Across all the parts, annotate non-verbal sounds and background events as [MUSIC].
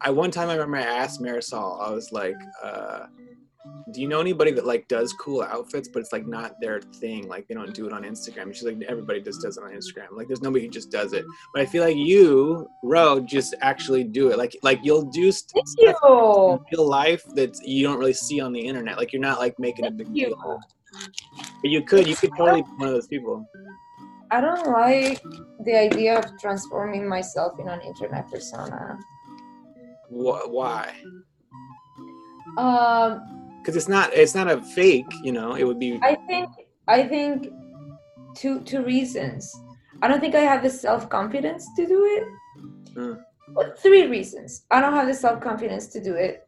I one time I remember I asked Marisol, I was like, uh, do you know anybody that like does cool outfits, but it's like not their thing? Like they don't do it on Instagram. And she's like, everybody just does it on Instagram. Like there's nobody who just does it. But I feel like you, Ro, just actually do it. Like like you'll do st- Thank stuff in real life that you don't really see on the internet. Like you're not like making a big you. deal. But you could, you could totally be one of those people. I don't like the idea of transforming myself in an internet persona. Wh- Why? Um, Because it's not it's not a fake. You know, it would be. I think I think two two reasons. I don't think I have the self confidence to do it. Mm. Well, three reasons. I don't have the self confidence to do it.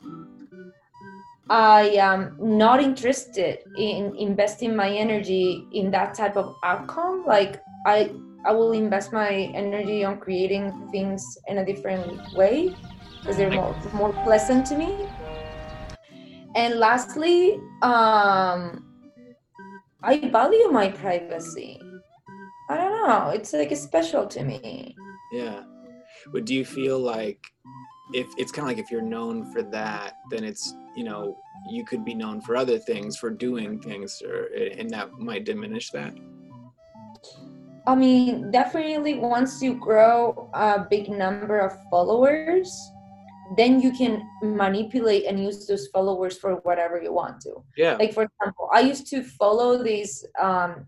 I am not interested in investing my energy in that type of outcome. Like I I will invest my energy on creating things in a different way because they're more more pleasant to me. And lastly, um, I value my privacy. I don't know. It's like special to me. Yeah. But do you feel like if it's kind of like if you're known for that, then it's you know you could be known for other things for doing things, or and that might diminish that. I mean, definitely once you grow a big number of followers, then you can manipulate and use those followers for whatever you want to. Yeah. Like for example, I used to follow this um,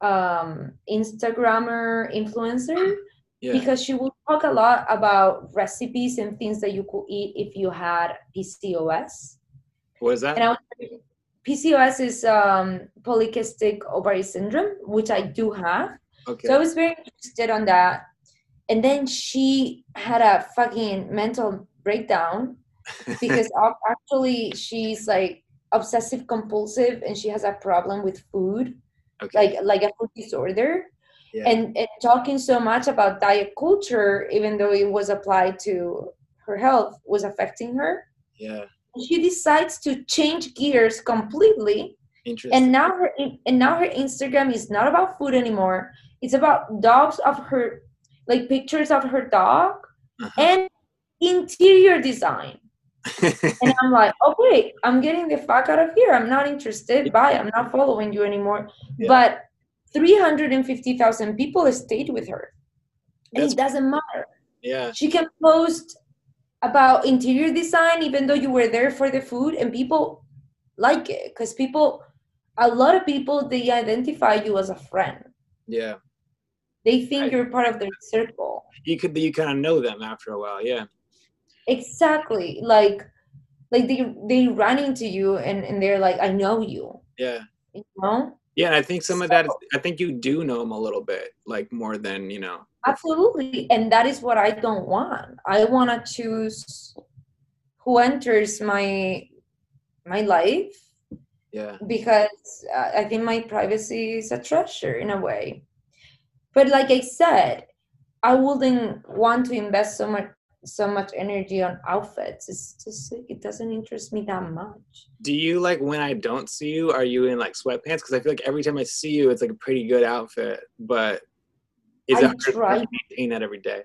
um, Instagrammer influencer Yeah. because she would talk a lot about recipes and things that you could eat if you had PCOS. What is that? And I was PCOS is um, polycystic ovary syndrome, which I do have. okay. So I was very interested on that. And then she had a fucking mental breakdown [LAUGHS] because actually she's like obsessive compulsive and she has a problem with food, okay. like like a food disorder. yeah. And, and talking so much about diet culture, even though it was applied to her health, was affecting her. yeah. She decides to change gears completely Interesting. and now her and now her instagram is not about food anymore it's about dogs of her like pictures of her dog Uh-huh. and interior design [LAUGHS] and i'm like okay i'm getting the fuck out of here i'm not interested bye i'm not following you anymore Yeah. but 350000 people stayed with her and it doesn't matter yeah. she can post about interior design even though you were there for the food and people like it because people a lot of people they identify you as a friend Yeah. they think Right. you're part of their circle You could you kind of know them after a while. Yeah. Exactly like like they they run into you and and they're like i know you Yeah. you know Yeah, and I think some of that is, I think you do know them a little bit, like more than you know. absolutely and that is what i don't want i want to choose who enters my my life Yeah. because uh, I think my privacy is a treasure in a way. But like I said, I wouldn't want to invest so much so much energy on outfits. It's just it doesn't interest me that much. Do you like when I don't see you? Are you in like sweatpants? Because I feel like every time I see you, it's like a pretty good outfit. But is I that hard to try. maintain that every day?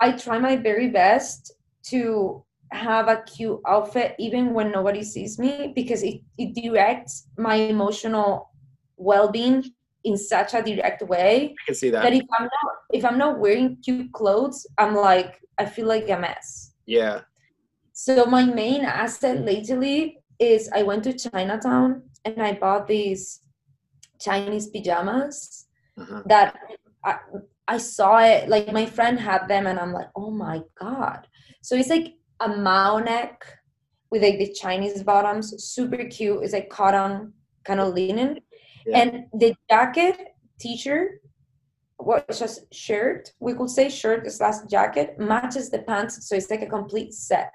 I try my very best to have a cute outfit even when nobody sees me because it, it directs my emotional well-being in such a direct way I can see that. that if I'm not if I'm not wearing cute clothes, I'm like I feel like a mess. yeah. So my main asset lately is I went to Chinatown and I bought these Chinese pajamas Uh-huh. that I, I saw it like my friend had them and I'm like, oh my god. So it's like a Mao neck with like the Chinese bottoms, super cute. It's like cotton kind of linen. Yeah. And the jacket, t-shirt, what just shirt, we could say shirt slash jacket matches the pants, so it's like a complete set.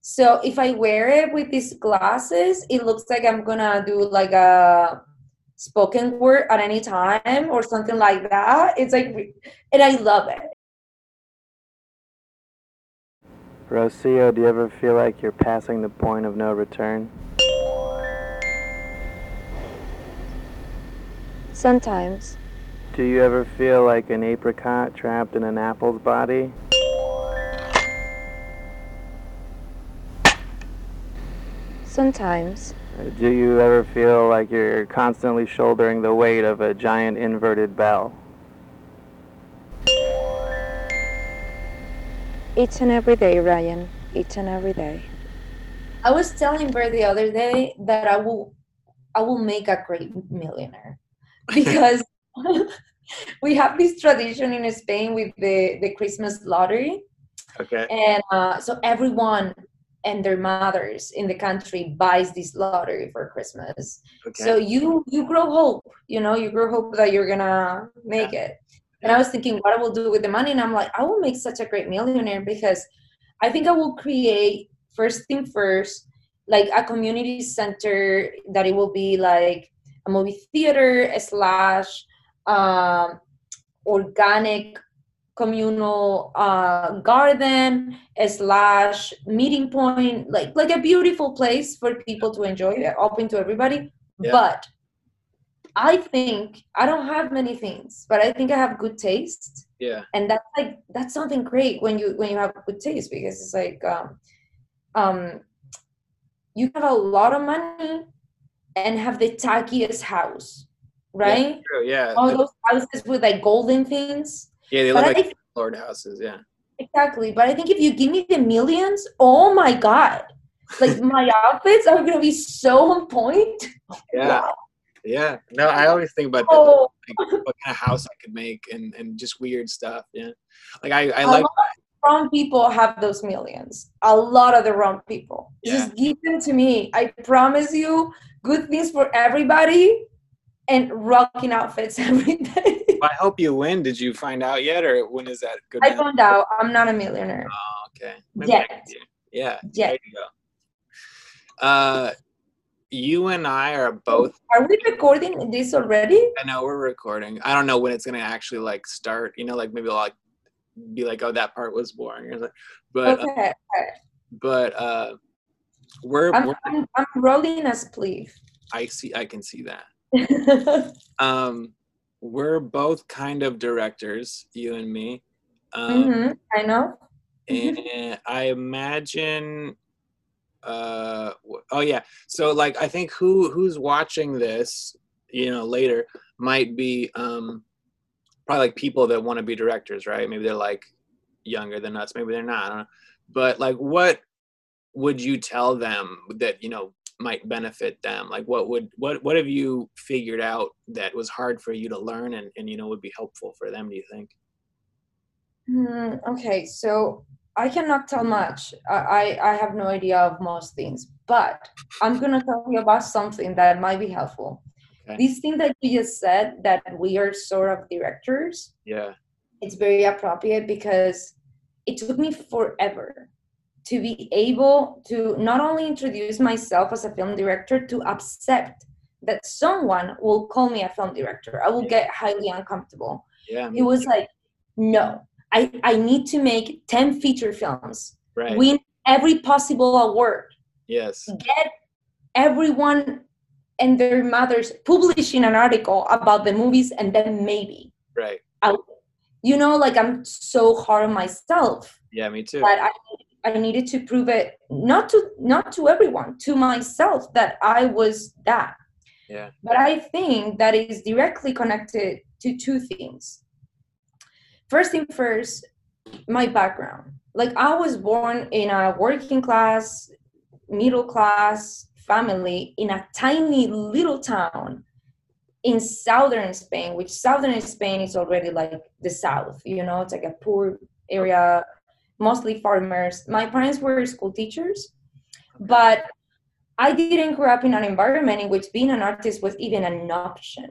So if I wear it with these glasses, it looks like I'm gonna do like a spoken word at any time or something like that. It's like, and I love it. Rocio, do you ever feel like you're passing the point of no return? Sometimes. Do you ever feel like an apricot trapped in an apple's body? Sometimes. Uh, do you ever feel like you're constantly shouldering the weight of a giant inverted bell? Each and every day, Ryan. Each and every day. I was telling Bert the other day that I will I will make a great millionaire because [LAUGHS] we have this tradition in Spain with the the Christmas lottery. Okay. And uh, so everyone and their mothers in the country buys this lottery for Christmas. Okay. So you you grow hope, you know, you grow hope that you're gonna make it. And I was thinking what I will do with the money, and I'm like, I will make such a great millionaire because I think I will create first thing first, like a community center that it will be like a movie theater slash um, organic communal uh, garden slash meeting point like like a beautiful place for people to enjoy open to everybody Yeah. but i think i don't have many things but i think i have good taste yeah. and that's like that's something great when you when you have good taste because it's like um um you have a lot of money and have the tackiest house right True. Yeah. all those houses with like golden things yeah. They look I like lord houses. Yeah. Exactly. But I think if you give me the millions, oh my God. Like [LAUGHS] my outfits are gonna be so on point. Yeah. Wow. Yeah. No, I always think about that. Oh, Like, what kind of house I could make and, and just weird stuff. Yeah. Like I, I like wrong people have those millions. A lot of the wrong people. Yeah. Just give them to me. I promise you good things for everybody and rocking outfits [LAUGHS] every day. I hope you win. Did you find out yet, or when is that good? I found out I'm not a millionaire Oh, okay. Maybe yet. Yeah. Yet. There you go. Uh, you and I are both. Are we recording this already? I know we're recording. I don't know when it's gonna actually like start. You know, like maybe I'll like be like, oh, that part was boring. But uh, Okay. but uh, we're, I'm, we're I'm, I'm rolling a spleef. I see. I can see that. [LAUGHS] Um, we're both kind of directors, you and me. Um, hmm I know. and I imagine uh oh yeah so like i think who who's watching this you know later might be um probably like people that want to be directors right maybe they're like younger than us maybe they're not but like what would you tell them that you know might benefit them like what would what what have you figured out that was hard for you to learn and, and you know would be helpful for them do you think Hmm, okay, so I cannot tell much. I, I I have no idea of most things, but I'm gonna tell you about something that might be helpful. Okay. This thing that you just said that we are sort of directors, yeah. it's very appropriate because it took me forever to be able to not only introduce myself as a film director to accept that someone will call me a film director. I will get highly uncomfortable. yeah It was like, no, I, I need to make 10 feature films, right. win every possible award, yes. Get everyone and their mothers publishing an article about the movies, and then maybe right out. You know, like I'm so hard on myself Yeah, me too. that I I needed to prove it not to not to everyone, to myself that I was that. Yeah. But I think that is directly connected to two things. First thing first, my background. Like I was born in a working class, middle class family in a tiny little town in southern Spain, which southern Spain is already like the south, you know, it's like a poor area, mostly farmers. My parents were school teachers, but I didn't grow up in an environment in which being an artist was even an option.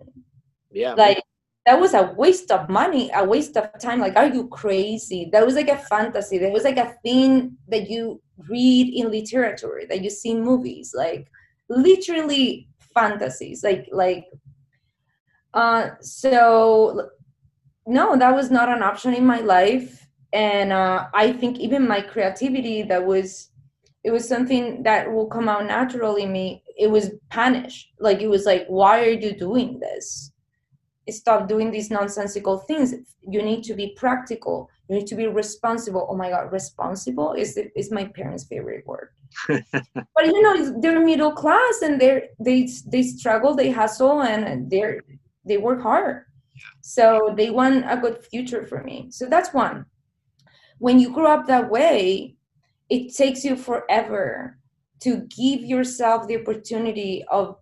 Yeah. Like that was a waste of money, a waste of time. Like, are you crazy? That was like a fantasy. That was like a thing that you read in literature, that you see in movies, like literally fantasies. Like, like, uh, so no, that was not an option in my life. And uh, I think even my creativity, that was, it was something that will come out naturally in me. It was punished. Like, it was like, why are you doing this? stop doing these nonsensical things you need to be practical you need to be responsible. Oh my god responsible is is my parents favorite word. [LAUGHS] But you know they're middle class and they're they they struggle they hustle and they're they work hard. So they want a good future for me. So that's one. When you grow up that way it takes you forever to give yourself the opportunity of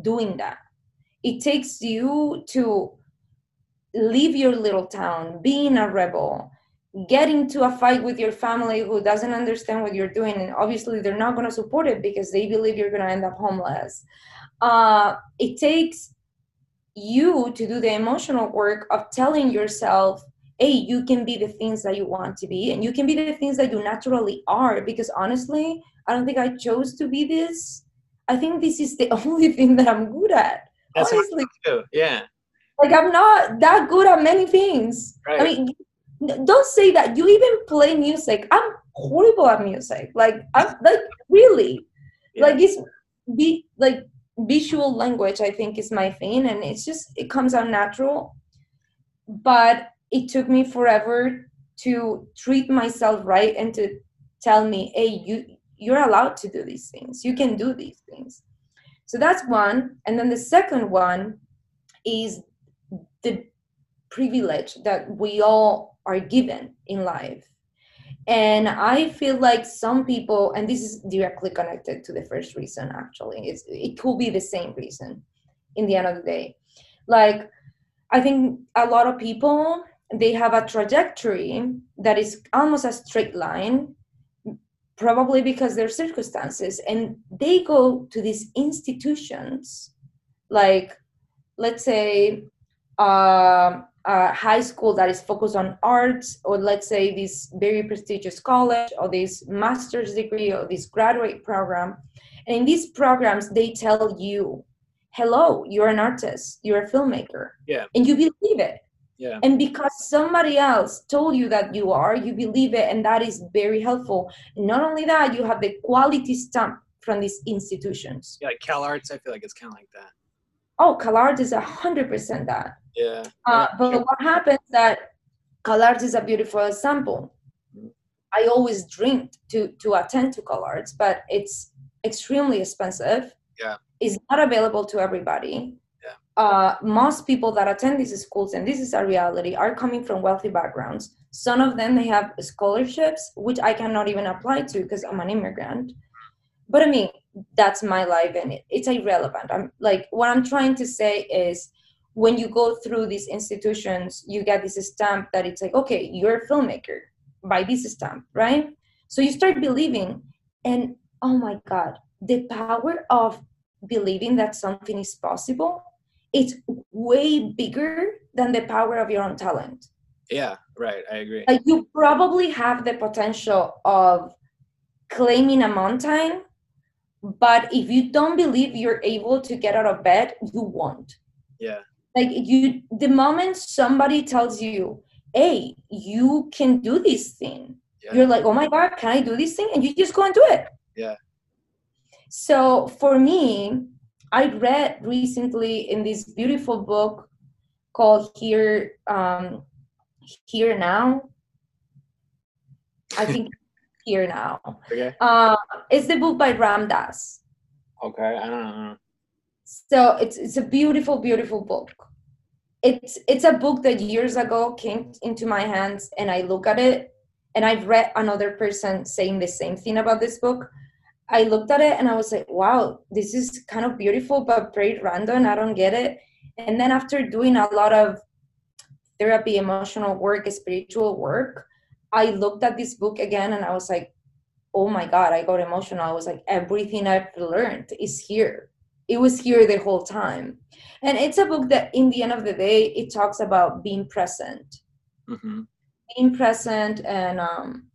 doing that. It takes you to leave your little town being a rebel get into a fight with your family who doesn't understand what you're doing and obviously they're not going to support it because they believe you're going to end up homeless uh, it takes you to do the emotional work of telling yourself hey you can be the things that you want to be and you can be the things that you naturally are because honestly i don't think i chose to be this i think this is the [LAUGHS] only thing that i'm good at That's honestly. Yeah. like i'm not that good at many things Right. i mean don't say that. You even play music. I'm horrible at music. Like i'm like really. Yeah. like it's be like visual language i think is my thing and it's just it comes out natural. But it took me forever to treat myself right and to tell me hey you you're allowed to do these things. You can do these things. So that's one. And then the second one is the privilege that we all are given in life. And i feel like some people and this is directly connected to the first reason actually it's, it could be the same reason in the end of the day. Like i think a lot of people they have a trajectory that is almost a straight line probably because their circumstances and they go to these institutions like let's say uh, a high school that is focused on arts or let's say this very prestigious college or this master's degree or this graduate program and in these programs they tell you hello you're an artist you're a filmmaker Yeah. and you believe it Yeah. and because somebody else told you that you are you believe it and that is very helpful not only that you have the quality stamp from these institutions Yeah. Like CalArts, I feel like it's kind of like that. oh CalArts is a hundred percent that Yeah. uh, but sure. what happens that CalArts is a beautiful example. I always dreamed to to attend to CalArts, but it's extremely expensive. Yeah. It's not available to everybody. Yeah. Uh, most people that attend these schools, and this is a reality, are coming from wealthy backgrounds. Some of them they have scholarships, which I cannot even apply to because I'm an immigrant. But I mean, that's my life, and it, it's irrelevant. I'm like, what I'm trying to say is, when you go through these institutions, you get this stamp that it's like, okay, you're a filmmaker by this stamp, right? So you start believing, and oh my God, the power of believing that something is possible, it's way bigger than the power of your own talent. Yeah. Right. I agree. Like you probably have the potential of claiming a mountain, but if you don't believe you're able to get out of bed, you won't Yeah. Like you the moment somebody tells you hey you can do this thing Yeah. you're like oh my god can i do this thing and you just go and do it Yeah. so for me i read recently in this beautiful book called here um here now i think [LAUGHS] here now Okay. uh it's the book by ram dass Okay. I don't know. So it's it's a beautiful beautiful book. It's it's a book that years ago came into my hands and i look at it and i've read another person saying the same thing about this book. I looked at it and i was like wow this is kind of beautiful but very random. I don't get it. And then after doing a lot of therapy emotional work spiritual work i looked at this book again and i was like oh my god i got emotional. I was like everything i've learned is here it was here the whole time. And it's a book that in the end of the day it talks about being present. Hmm being present and um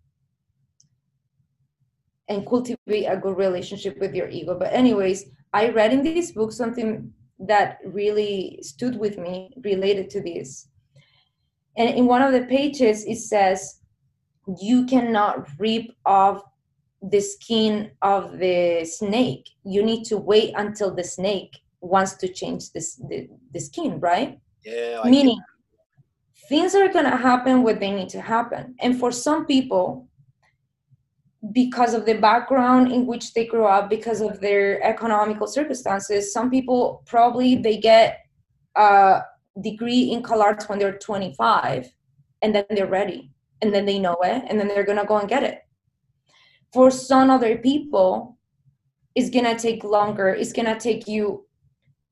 and cultivate a good relationship with your ego. But anyways i read in this book something that really stood with me related to this. And in one of the pages it says you cannot rip off the skin of the snake. You need to wait until the snake wants to change this the, the skin right? Yeah. Like, meaning things are going to happen when they need to happen. And for some people because of the background in which they grew up because of their economical circumstances some people probably they get a degree in CalArts when they're 25 and then they're ready and then they know it and then they're going to go and get it for some other people it's to take longer. It's to take you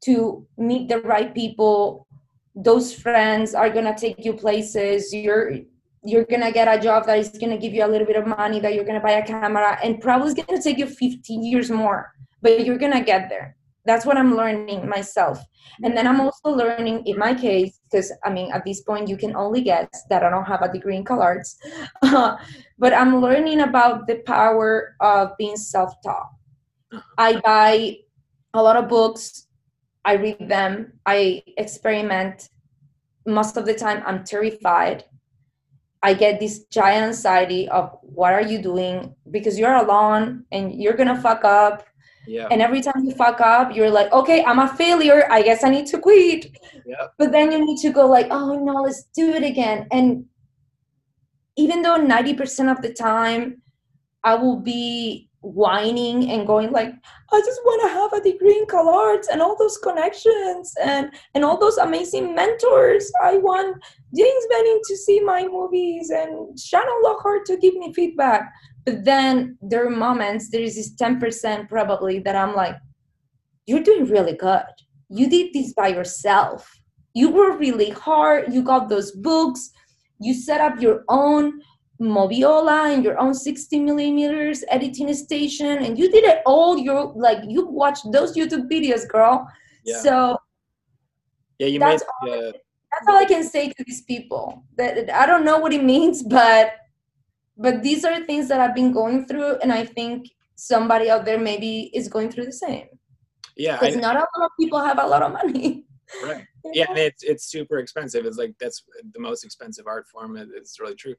to meet the right people. Those friends are to take you places. You're you're gonna get a job that is gonna give you a little bit of money that you're gonna buy a camera and probably it's gonna take you 15 years more but you're gonna get there that's what i'm learning myself. And then i'm mm-hmm. also learning in my case because i mean at this point you can only guess that i don't have a degree in color arts. [LAUGHS] But i'm learning about the power of being self-taught. I buy a lot of books. I read them. I experiment. Most of the time i'm terrified. I get this giant anxiety of what are you doing? Because you're alone and you're gonna fuck up. Yeah. And every time you fuck up, you're like, okay, I'm a failure. I guess I need to quit. Yeah. But then you need to go like, oh no, let's do it again. And even though 90% of the time I will be whining and going like i just want to have a degree in CalArts and all those connections and and all those amazing mentors. I want james benning to see my movies and Sharon Lockhart to give me feedback. But then there are moments there is this 10% probably that i'm like you're doing really good. You did this by yourself. You were really hard. You got those books. You set up your own Moviola and your own 60 millimeters editing station, and you did it all. Your like you watched those YouTube videos, girl. Yeah. So Yeah, you that's made. all, Yeah. Uh, that's all I can say to these people. That I don't know what it means, but but these are things that I've been going through, and I think somebody out there maybe is going through the same. Yeah. Because not a lot of people have a lot of money. right. [LAUGHS] Yeah, and it's it's super expensive. It's like that's the most expensive art form. It's really true.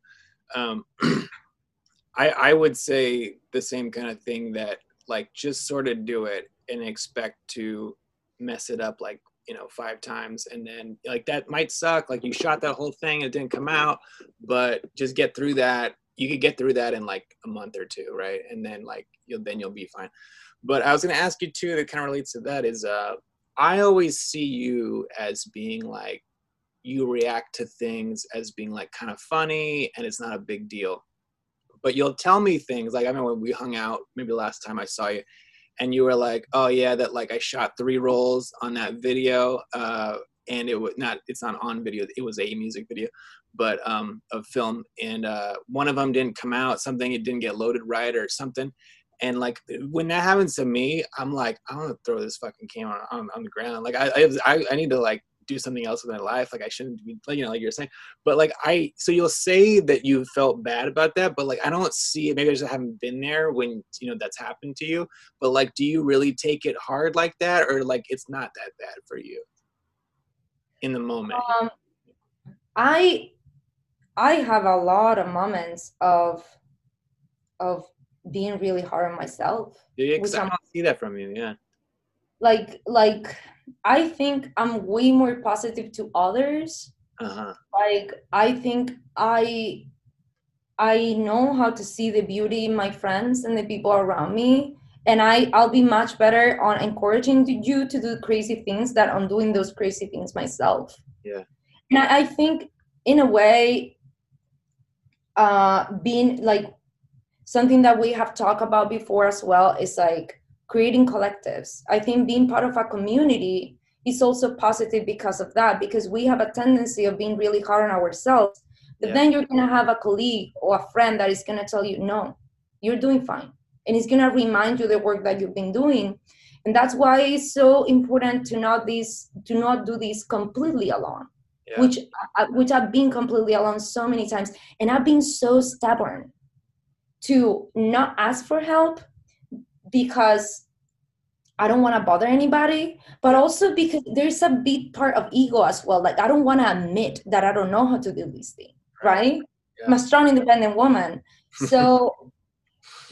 Um, [CLEARS THROAT] I I would say the same kind of thing that like just sort of do it and expect to mess it up like you know five times. And then like that might suck. Like you shot that whole thing it didn't come out but just get through that. You could get through that in like a month or two right? And then like you'll then you'll be fine. But i was going to ask you too that kind of relates to that is uh i always see you as being like you react to things as being like kind of funny and it's not a big deal. But you'll tell me things like i remember when we hung out maybe last time i saw you and you were like oh yeah that like i shot three rolls on that video uh and it was not it's not on video it was a music video but um of film and uh one of them didn't come out something it didn't get loaded right or something and like when that happens to me i'm like i want to throw this fucking camera on, on the ground like I, I i need to like do something else with my life like i shouldn't be you know like you're saying. But like i so you'll say that you felt bad about that but like i don't see it maybe i just haven't been there when you know that's happened to you. But like do you really take it hard like that or like it's not that bad for you? In the moment. Um, I I have a lot of moments of of being really hard on myself. Yeah, 'cause which i don't see that from you yeah. Like like I think I'm way more positive to others. uh-huh Like I think I I know how to see the beauty in my friends and the people around me. And I, I'll be much better on encouraging you to do crazy things than on doing those crazy things myself. Yeah. And I, I think in a way, uh, being like something that we have talked about before as well is like creating collectives. I think being part of a community is also positive because of that, because we have a tendency of being really hard on ourselves. But Yeah. then you're gonna have a colleague or a friend that is gonna tell you, no, you're doing fine. And it's gonna remind you the work that you've been doing. And that's why it's so important to not this to not do this completely alone yeah which uh, which I've been completely alone so many times, and I've been so stubborn to not ask for help because I don't want to bother anybody, but also because there's a big part of ego as well. Like I don't want to admit that I don't know how to do these things, right? I'm a strong, independent woman, so. [LAUGHS]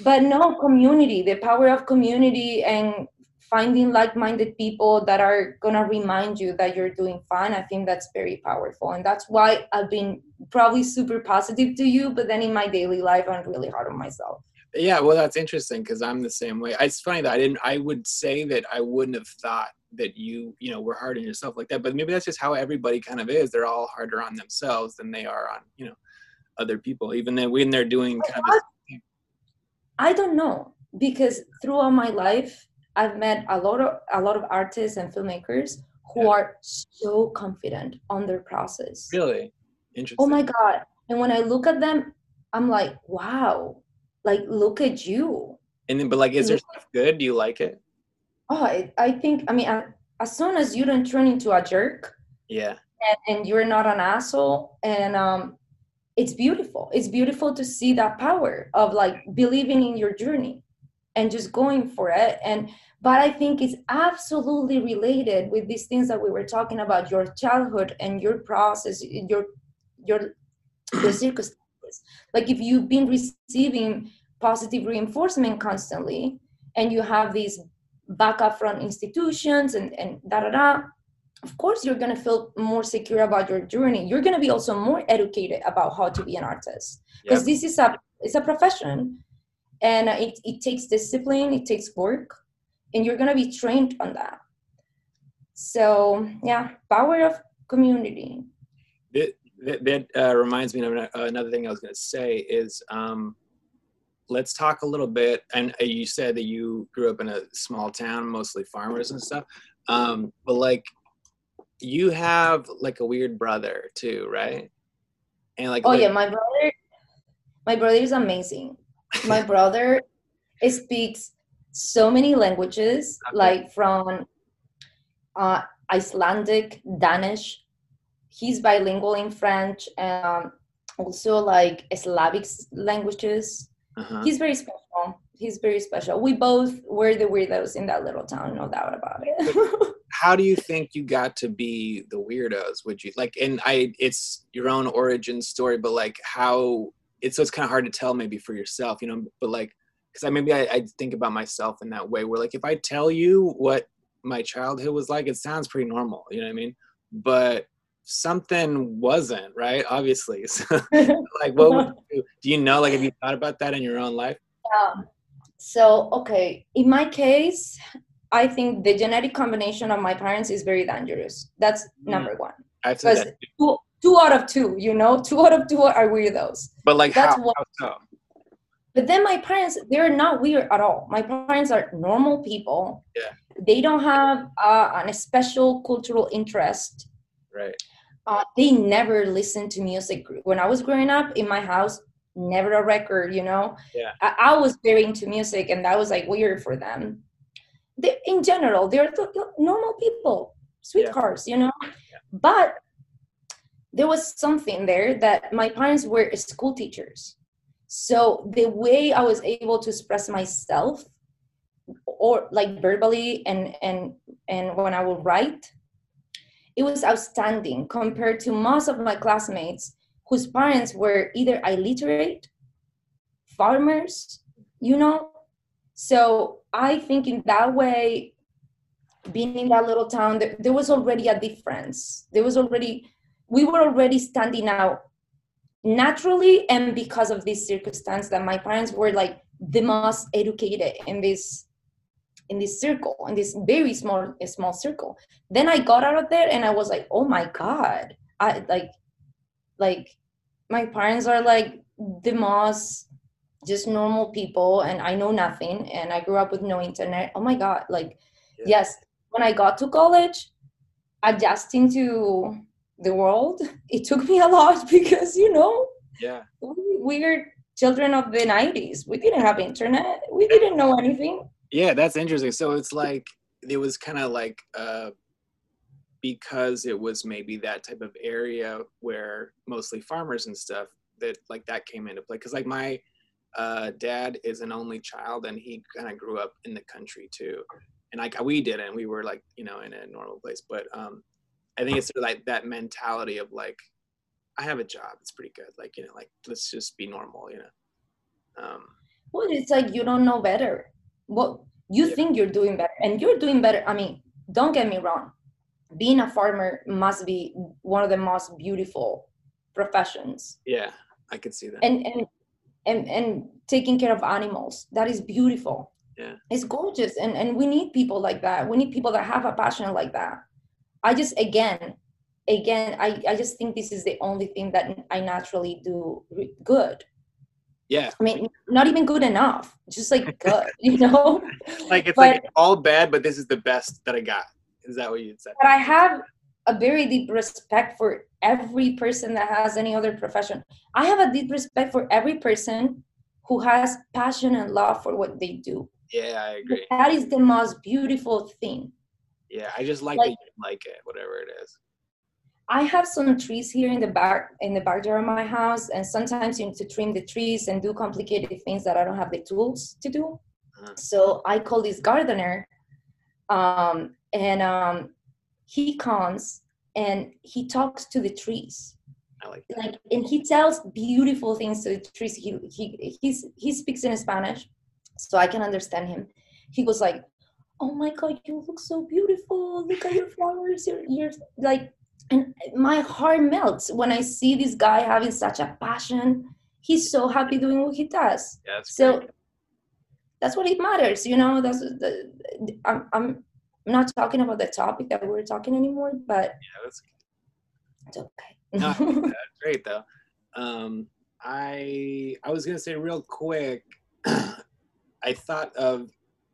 but no community, the power of community and finding like-minded people that are gonna remind you that you're doing fine i think that's very powerful and that's why i've been probably super positive to you but then in my daily life i'm really hard on myself yeah well that's interesting because i'm the same way it's funny that i didn't i would say that i wouldn't have thought that you you know were hard on yourself like that but maybe that's just how everybody kind of is they're all harder on themselves than they are on you know other people even then when they're doing kind of i don't know because throughout my life I've met a lot of a lot of artists and filmmakers who yeah. are so confident on their process. Really? Interesting. Oh my god. And when I look at them, I'm like, wow, like look at you. And then, but like, is there stuff good? Do you like it? Oh, I, I think, I mean, I, as soon as you don't turn into a jerk. Yeah. And, and you're not an asshole. And um, it's beautiful. It's beautiful to see that power of like believing in your journey and just going for it. And but i think it's absolutely related with these things that we were talking about your childhood and your process your your your [CLEARS THROAT] circumstances like if you've been receiving positive reinforcement constantly and you have these backup from institutions and and da da da of course you're going to feel more secure about your journey. You're going to be also more educated about how to be an artist. Because this is a it's a profession and it, it takes discipline it takes work and you're going to be trained on that. So yeah power of community that, uh, reminds me of another thing i was going to say is um, let's talk a little bit and uh, you said that you grew up in a small town mostly farmers and stuff um, but like you have like a weird brother too right and like oh like, yeah my brother my brother is amazing my [LAUGHS] brother speaks so many languages, okay. like from uh, Icelandic, Danish. He's bilingual in French and um, also like Slavic languages. Uh-huh. He's very special. He's very special. We both were the weirdos in that little town, no doubt about it. [LAUGHS] how do you think you got to be the weirdos? Would you like? And I, it's your own origin story, but like how it's so it's kind of hard to tell maybe for yourself, you know. But like, because I maybe I, I think about myself in that way where like if I tell you what my childhood was like, it sounds pretty normal, you know what I mean? But something wasn't right, obviously. [LAUGHS] So, [LAUGHS] like, what would you, do you know? Like, have you thought about that in your own life? Yeah. So okay, in my case, I think the genetic combination of my parents is very dangerous. That's mm. number one. Because two, two out of two, you know, [LAUGHS] two out of two are weirdos. But like, that's how, what, how so? But then my parents, they're not weird at all. My parents are normal people. Yeah. They don't have uh, a special cultural interest. Right. Uh, they never listened to music. When I was growing up in my house, never a record, you know? Yeah. I, I was very into music and that was like weird for them. They, in general, they're normal people, sweethearts, yeah. you know? Yeah. But there was something there that my parents were school teachers so the way i was able to express myself or like verbally and and and when i would write it was outstanding compared to most of my classmates whose parents were either illiterate farmers you know? So i think in that way being in that little town there, there was already a difference. There was already we were already standing out naturally and because of this circumstance that my parents were like the most educated in this in this circle in this very small small circle. Then i got out of there and i was like oh my god. I like like my parents are like the most just normal people and i know nothing and i grew up with no internet. Oh my god like yeah. yes when i got to college adjusting to the world it took me a lot [LAUGHS] because you know yeah. we, are children of the 90s we didn't have internet. We didn't know anything yeah that's interesting so it's like it was kind of like uh because it was maybe that type of area where mostly farmers and stuff that like that came into play because like my uh, dad is an only child and he kind of grew up in the country too and like we didn't we were like you know in a normal place but um I think it's sort of like that mentality of like, I have a job. It's pretty good. Like, you know, like let's just be normal, you know? Um, well, it's like you don't know better. What, you Yeah. think you're doing better and you're doing better i mean don't get me wrong being a farmer must be one of the most beautiful professions Yeah, I could see that. and and and, and taking care of animals that is beautiful Yeah. it's gorgeous and and we need people like that we need people that have a passion like that i just again again i i just think this is the only thing that i naturally do good yeah, i mean not even good enough just like good [LAUGHS] you know like it's but- like all bad, but this is the best that I got. Is that what you'd say? but I have a very deep respect for every person that has any other profession. I have a deep respect for every person who has passion and love for what they do. Yeah, I agree. That is the most beautiful thing. Yeah, I just like, Like- that you like it, whatever it is. I have some trees here in the back in the backyard of my house, and sometimes you need to trim the trees and do complicated things that I don't have the tools to do. Uh-huh. So I call this gardener, um, and um, he comes and he talks to the trees. I like that. like and he tells beautiful things to the trees he he he's, he speaks in spanish so i can understand him he goes like oh my god you look so beautiful look at your [LAUGHS] flowers you're, you're like and my heart melts when i see this guy having such a passion he's so happy doing what he does Yeah, that's so great. that's what it matters you know that's the, I'm, I'm not talking about the topic that we're talking anymore but Yeah, that's it's okay No, [LAUGHS] that's great though. Um, I I was gonna say real quick. [CLEARS THROAT] I thought of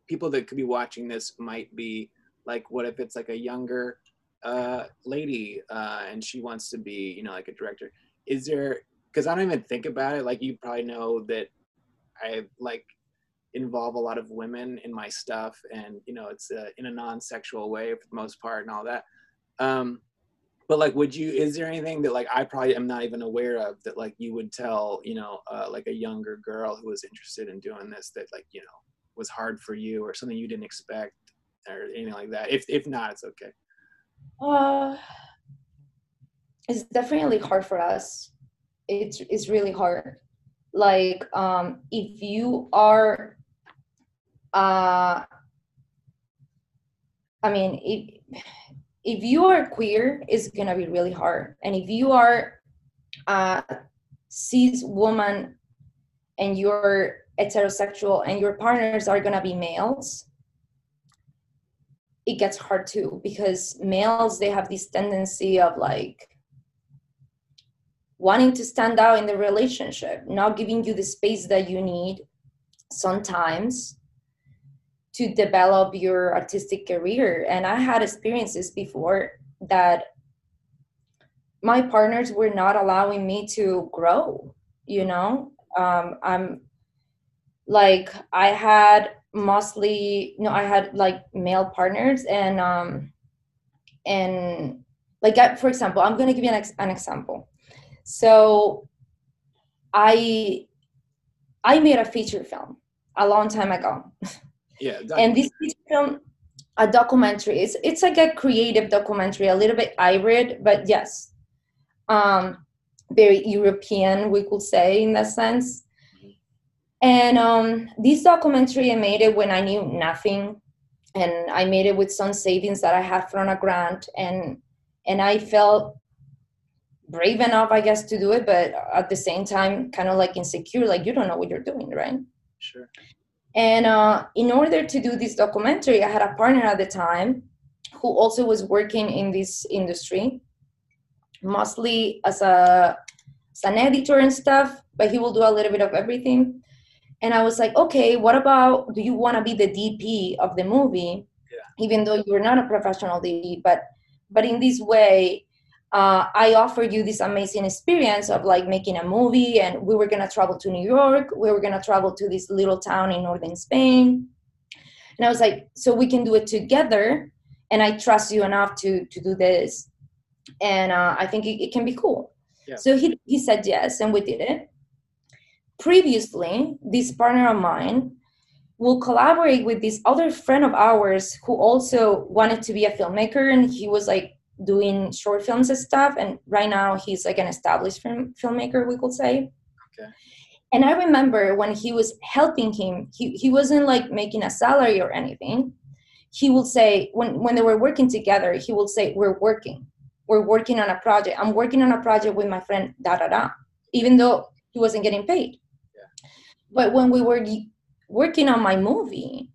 people that could be watching this might be like, what if it's like a younger uh, lady uh, and she wants to be, you know, like a director? Is there? Because I don't even think about it. Like you probably know that I like involve a lot of women in my stuff, and you know, it's uh, in a non-sexual way for the most part, and all that. Um, but like would you is there anything that like i probably am not even aware of that like you would tell you know uh, like a younger girl who was interested in doing this that like you know was hard for you or something you didn't expect or anything like that if if not it's okay Uh, it's definitely hard for us. It's it's really hard. Like um, if you are, uh, I mean, if if you are queer, it's gonna be really hard. And if you are a cis woman and you're heterosexual and your partners are gonna be males, it gets hard too because males they have this tendency of like wanting to stand out in the relationship not giving you the space that you need sometimes to develop your artistic career. And i had experiences before that my partners were not allowing me to grow you know? Um, i'm like i had mostly you know i had like male partners and um and like I, for example i'm going to give you an, ex- an example. So i i made a feature film a long time ago. Yeah [LAUGHS] and this feature film a documentary it's it's like a creative documentary a little bit hybrid but yes. Um very european we could say in that sense and um, this documentary, I made it when I knew nothing, and I made it with some savings that I had from a grant, and and I felt brave enough, I guess, to do it, but at the same time, kind of like insecure, like you don't know what you're doing, right? sure And uh, in order to do this documentary, I had a partner at the time who also was working in this industry, mostly as a as an editor and stuff, but he will do a little bit of everything. And I was like, okay, what about do you want to be the DP of the movie? Yeah. Even though you're not a professional DP, but but in this way, uh, I offered you this amazing experience of like making a movie, and we were gonna travel to New York. We were gonna travel to this little town in northern Spain, and I was like, so we can do it together, and I trust you enough to to do this, and uh, I think it, it can be cool. Yeah. So he he said yes, and we did it. Previously, this partner of mine will collaborate with this other friend of ours who also wanted to be a filmmaker, and he was like doing short films and stuff and right now he's like an established film, filmmaker we could say Okay. And I remember when he was helping him, he, he wasn't like making a salary or anything. He will say, when, when they were working together, he will say, We're working. We're working on a project. I'm working on a project with my friend, da da da, even though he wasn't getting paid. But when we were working on my movie,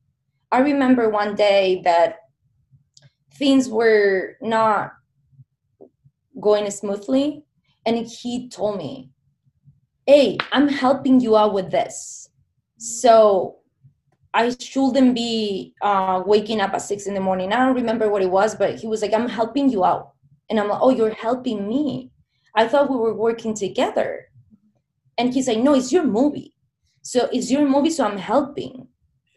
I remember one day that things were not going smoothly. And he told me, hey, I'm helping you out with this. So I shouldn't be uh, waking up at six in the morning. I don't remember what it was, but he was like, I'm helping you out. And I'm like, oh, you're helping me. I thought we were working together. And he's like, no, it's your movie. So it's your movie, so I'm helping.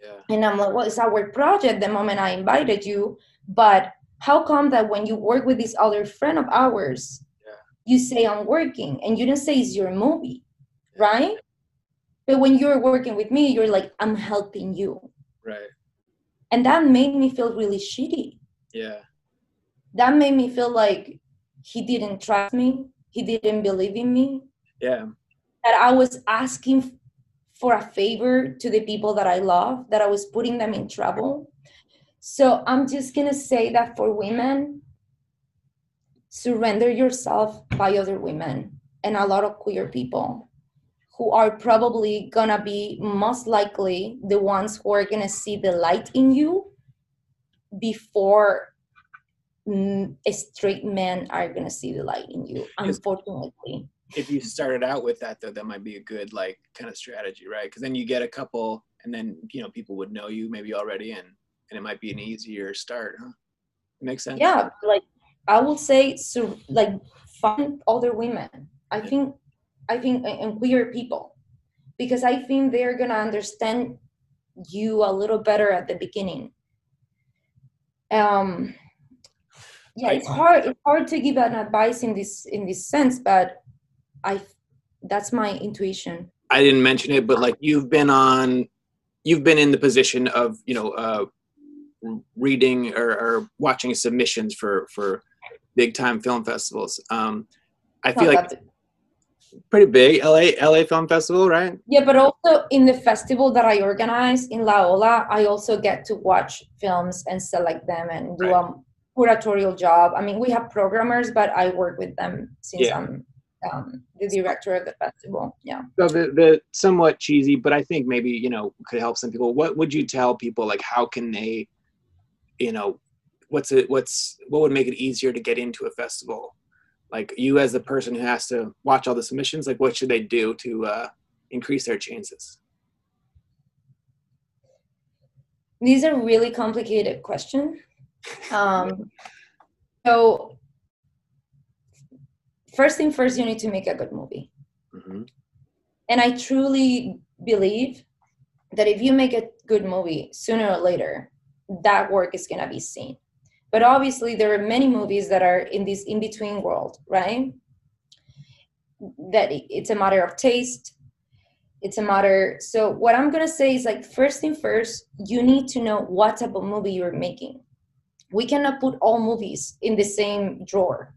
Yeah. And I'm like, well, it's our project the moment I invited you. But how come that when you work with this other friend of ours, Yeah. you say I'm working and you didn't say it's your movie? right? But when you're working with me, you're like, I'm helping you. Right. And that made me feel really shitty. Yeah. That made me feel like he didn't trust me, he didn't believe in me, Yeah. that I was asking for a favor to the people that I love, that I was putting them in trouble. So I'm just going to say that for women, surrender yourself by other women and a lot of queer people who are probably gonna be most likely the ones who are gonna see the light in you before mm, straight men are gonna see the light in you unfortunately If you started out with that though, that might be a good like kind of strategy, right? Because then you get a couple, and then you know people would know you maybe already, and and it might be an easier start, huh? Makes sense. yeah like i would say so like find other women i think i think and- and queer people because i think they're gonna understand you a little better at the beginning um yeah it's hard it's hard to give an advice in this in this sense but i that's my intuition I didn't mention it, but like you've been on, you've been in the position of you know uh, reading or, or watching submissions for for big time film festivals. Um, I feel like pretty big LA LA Film Festival, right? Yeah, but also in the festival that I organize in La Ola, I also get to watch films and select them and do Right. a curatorial job. I mean, we have programmers, but I work with them since Yeah. I'm um, the director of the festival. Yeah. So the the somewhat cheesy, but I think maybe you know could help some people. What would you tell people? Like, how can they, you know, what's it? What's what would make it easier to get into a festival? Like you as the person who has to watch all the submissions, like what should they do to uh, increase their chances? These are really complicated questions. Um, so, first thing first, you need to make a good movie. hmm And I truly believe that if you make a good movie, sooner or later, that work is going to be seen. But obviously, there are many movies that are in this in between world, right? That it's a matter of taste. It's a matter. So, what I'm going to say is like, first thing first, you need to know what type of movie you're making. We cannot put all movies in the same drawer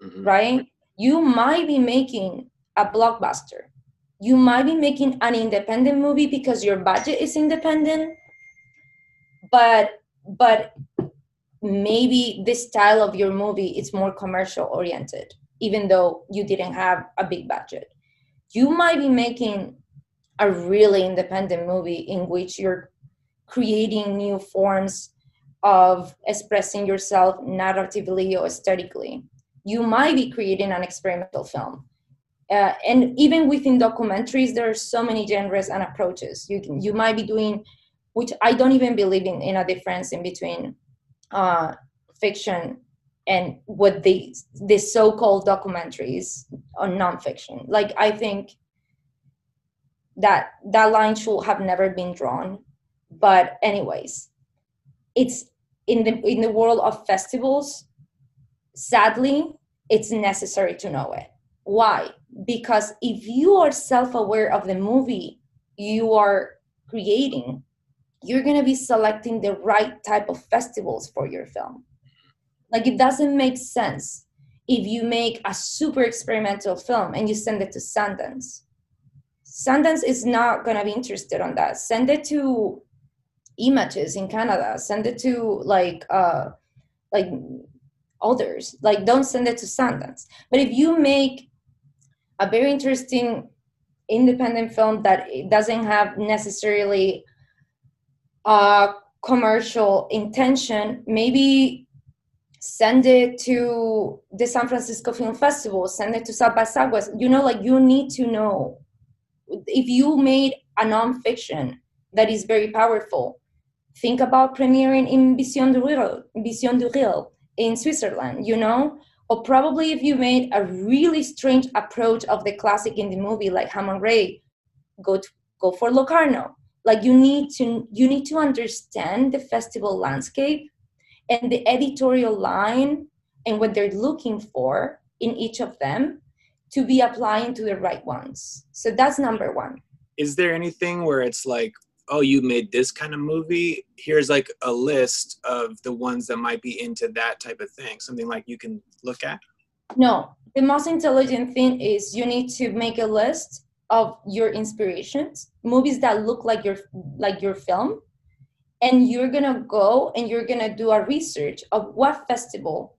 hmm right? You might be making a blockbuster. You might be making an independent movie because your budget is independent, but but maybe the style of your movie is more commercial oriented, even though you didn't have a big budget. You might be making a really independent movie in which you're creating new forms of expressing yourself narratively or aesthetically you might be creating an experimental film. Uh, and even within documentaries, there are so many genres and approaches. You you might be doing, which I don't even believe in, in a difference in between uh, fiction and what the the so-called documentaries or nonfiction. Like I think that that line should have never been drawn. But anyways, it's in the in the world of festivals sadly it's necessary to know it why because if you are self-aware of the movie you are creating you're going to be selecting the right type of festivals for your film like it doesn't make sense if you make a super experimental film and you send it to sundance Sundance is not gonna be interested on that. Send it to images in Canada. Send it to like uh like others. Like don't send it to Sundance. But if you make a very interesting independent film that doesn't have necessarily a commercial intention, maybe send it to the San Francisco Film Festival, send it to South by Southwest. You know, like you need to know if you made a nonfiction that is very powerful, think about premiering in Vision du Réel, Vision du Réel in Switzerland, you know? Or probably if you made a really strange approach of the classic in the movie like Hammond Ray, go to, go for Locarno. Like you need to you need to understand the festival landscape and the editorial line and what they're looking for in each of them to be applying to the right ones. So that's number one. Is there anything where it's like, oh, you made this kind of movie? Here's like a list of the ones that might be into that type of thing. Something like you can look at? No. The most intelligent thing is you need to make a list of your inspirations, movies that look like your like your film, and you're gonna go and you're gonna do a research of what festival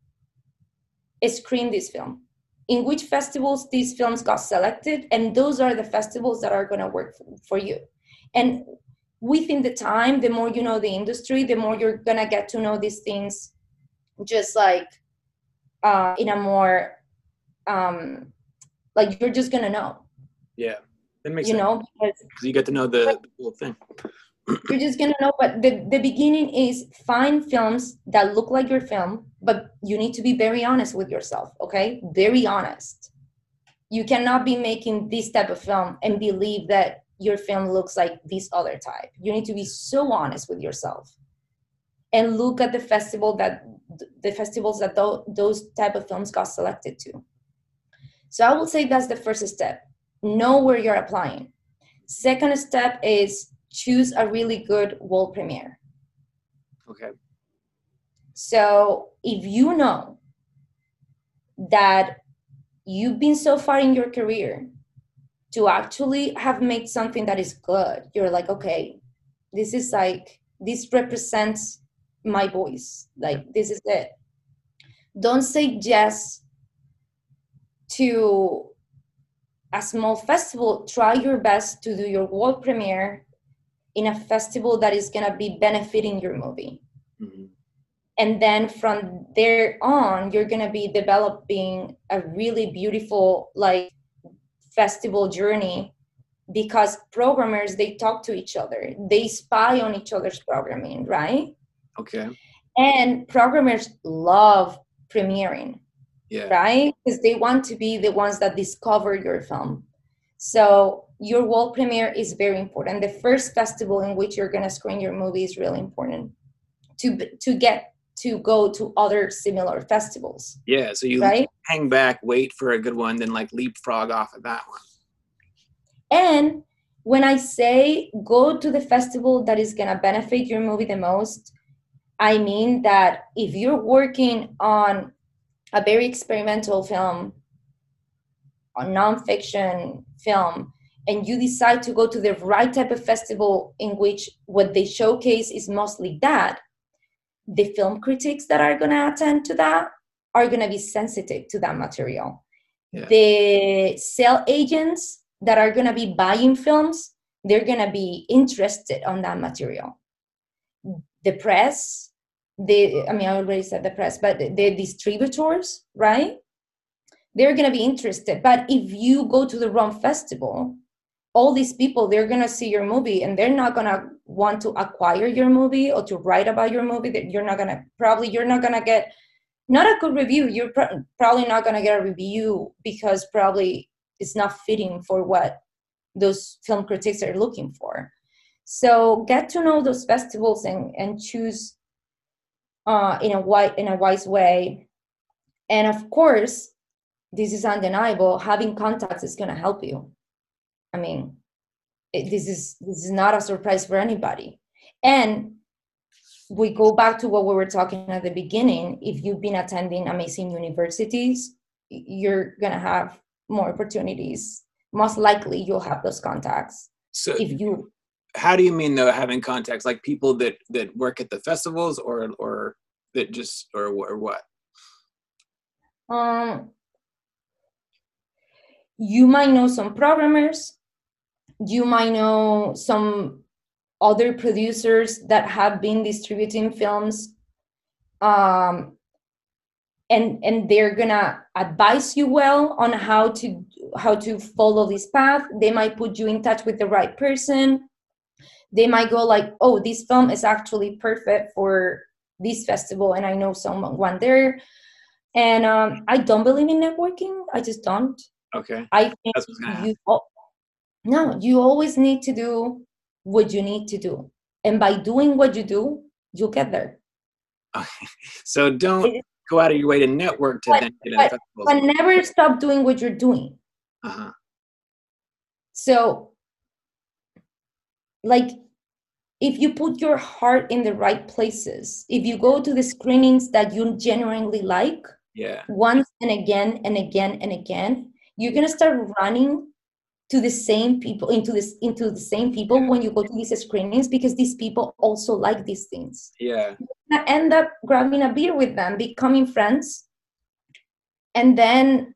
screened this film in which festivals these films got selected and those are the festivals that are to work for, you and within the time the more you know the industry the more you're to get to know these things just like uh, in a more um like you're just to know. Yeah that makes you sense. know because you get to know the, the whole thing. [CLEARS THROAT] You're just gonna know but the, the beginning is find films that look like your film but you need to be very honest with yourself okay? Very honest. You cannot be making this type of film and believe that your film looks like this other type. You need to be so honest with yourself. And look at the festival that the festivals that those type of films got selected to. So i would say that's the first step. Know where you're applying. Second step is choose a really good world premiere. Okay. So if you know that you've been so far in your career to actually have made something that is good, you're like, okay, this is like, this represents my voice. Like, this is it. Don't say yes to a small festival. Try your best to do your world premiere in a festival that is going to be benefiting your movie. Mm-hmm. And then from there on, you're going to be developing a really beautiful, like, festival journey because programmers they talk to each other. They spy on each other's programming right? Okay. And programmers love premiering yeah. right? Because they want to be the ones that discover your film. So your world premiere is very important. The first festival in which you're going to screen your movie is really important to to get to go to other similar festivals. Yeah, so you right? hang back, wait for a good one, then like leapfrog off of that one. And when I say go to the festival that is going to benefit your movie the most, I mean that if you're working on a very experimental film, a nonfiction film, and you decide to go to the right type of festival in which what they showcase is mostly that, the film critics that are going to attend to that are going to be sensitive to that material. Yeah. The sale agents that are going to be buying films, they're going to be interested on that material. The press, the I mean, I already said the press, but the distributors, right? They're going to be interested. But if you go to the wrong festival, all these people they're going to see your movie and they're not going to want to acquire your movie or to write about your movie that you're not going to probably you're not going to get not a good review. You're pr- probably not going to get a review because probably it's not fitting for what those film critics are looking for. So get to know those festivals and and choose uh, in a wise in a wise way. And of course this is undeniable. Having contacts is going to help you I mean, it, this is this is not a surprise for anybody. And we go back to what we were talking at the beginning. If you've been attending amazing universities, you're gonna have more opportunities, most likely you'll have those contacts So if you how do you mean though having contacts like people that that work at the festivals or or that just or, or what? um you might know some programmers you might know some other producers that have been distributing films um and and they're gonna advise you well on how to how to follow this path. They might put you in touch with the right person. They might go like oh this film is actually perfect for this festival and i know someone there. And um, i don't believe in networking. I just don't. Okay, i think that's what's gonna happen. you no you always need to do what you need to do and by doing what you do you'll get there Okay. [LAUGHS] So don't go out of your way to network to But- then get but- but never stop doing what you're doing uh-huh. so like if you put your heart in the right places if you go to the screenings that you genuinely like Yeah, once and again and again and again you're going to start running to the same people into this into the same people when you go to these screenings because these people also like these things. Yeah, You're end up grabbing a beer with them becoming friends and then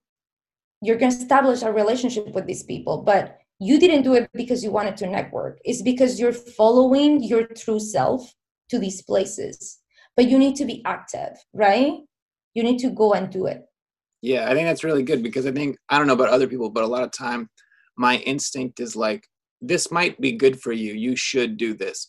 you're going to establish a relationship with these people but you didn't do it because you wanted to network. It's because you're following your true self to these places. But you need to be active right? You need to go and do it. Yeah. I think that's really good because I think I don't know about other people, but a lot of time my instinct is like, this might be good for you. You should do this,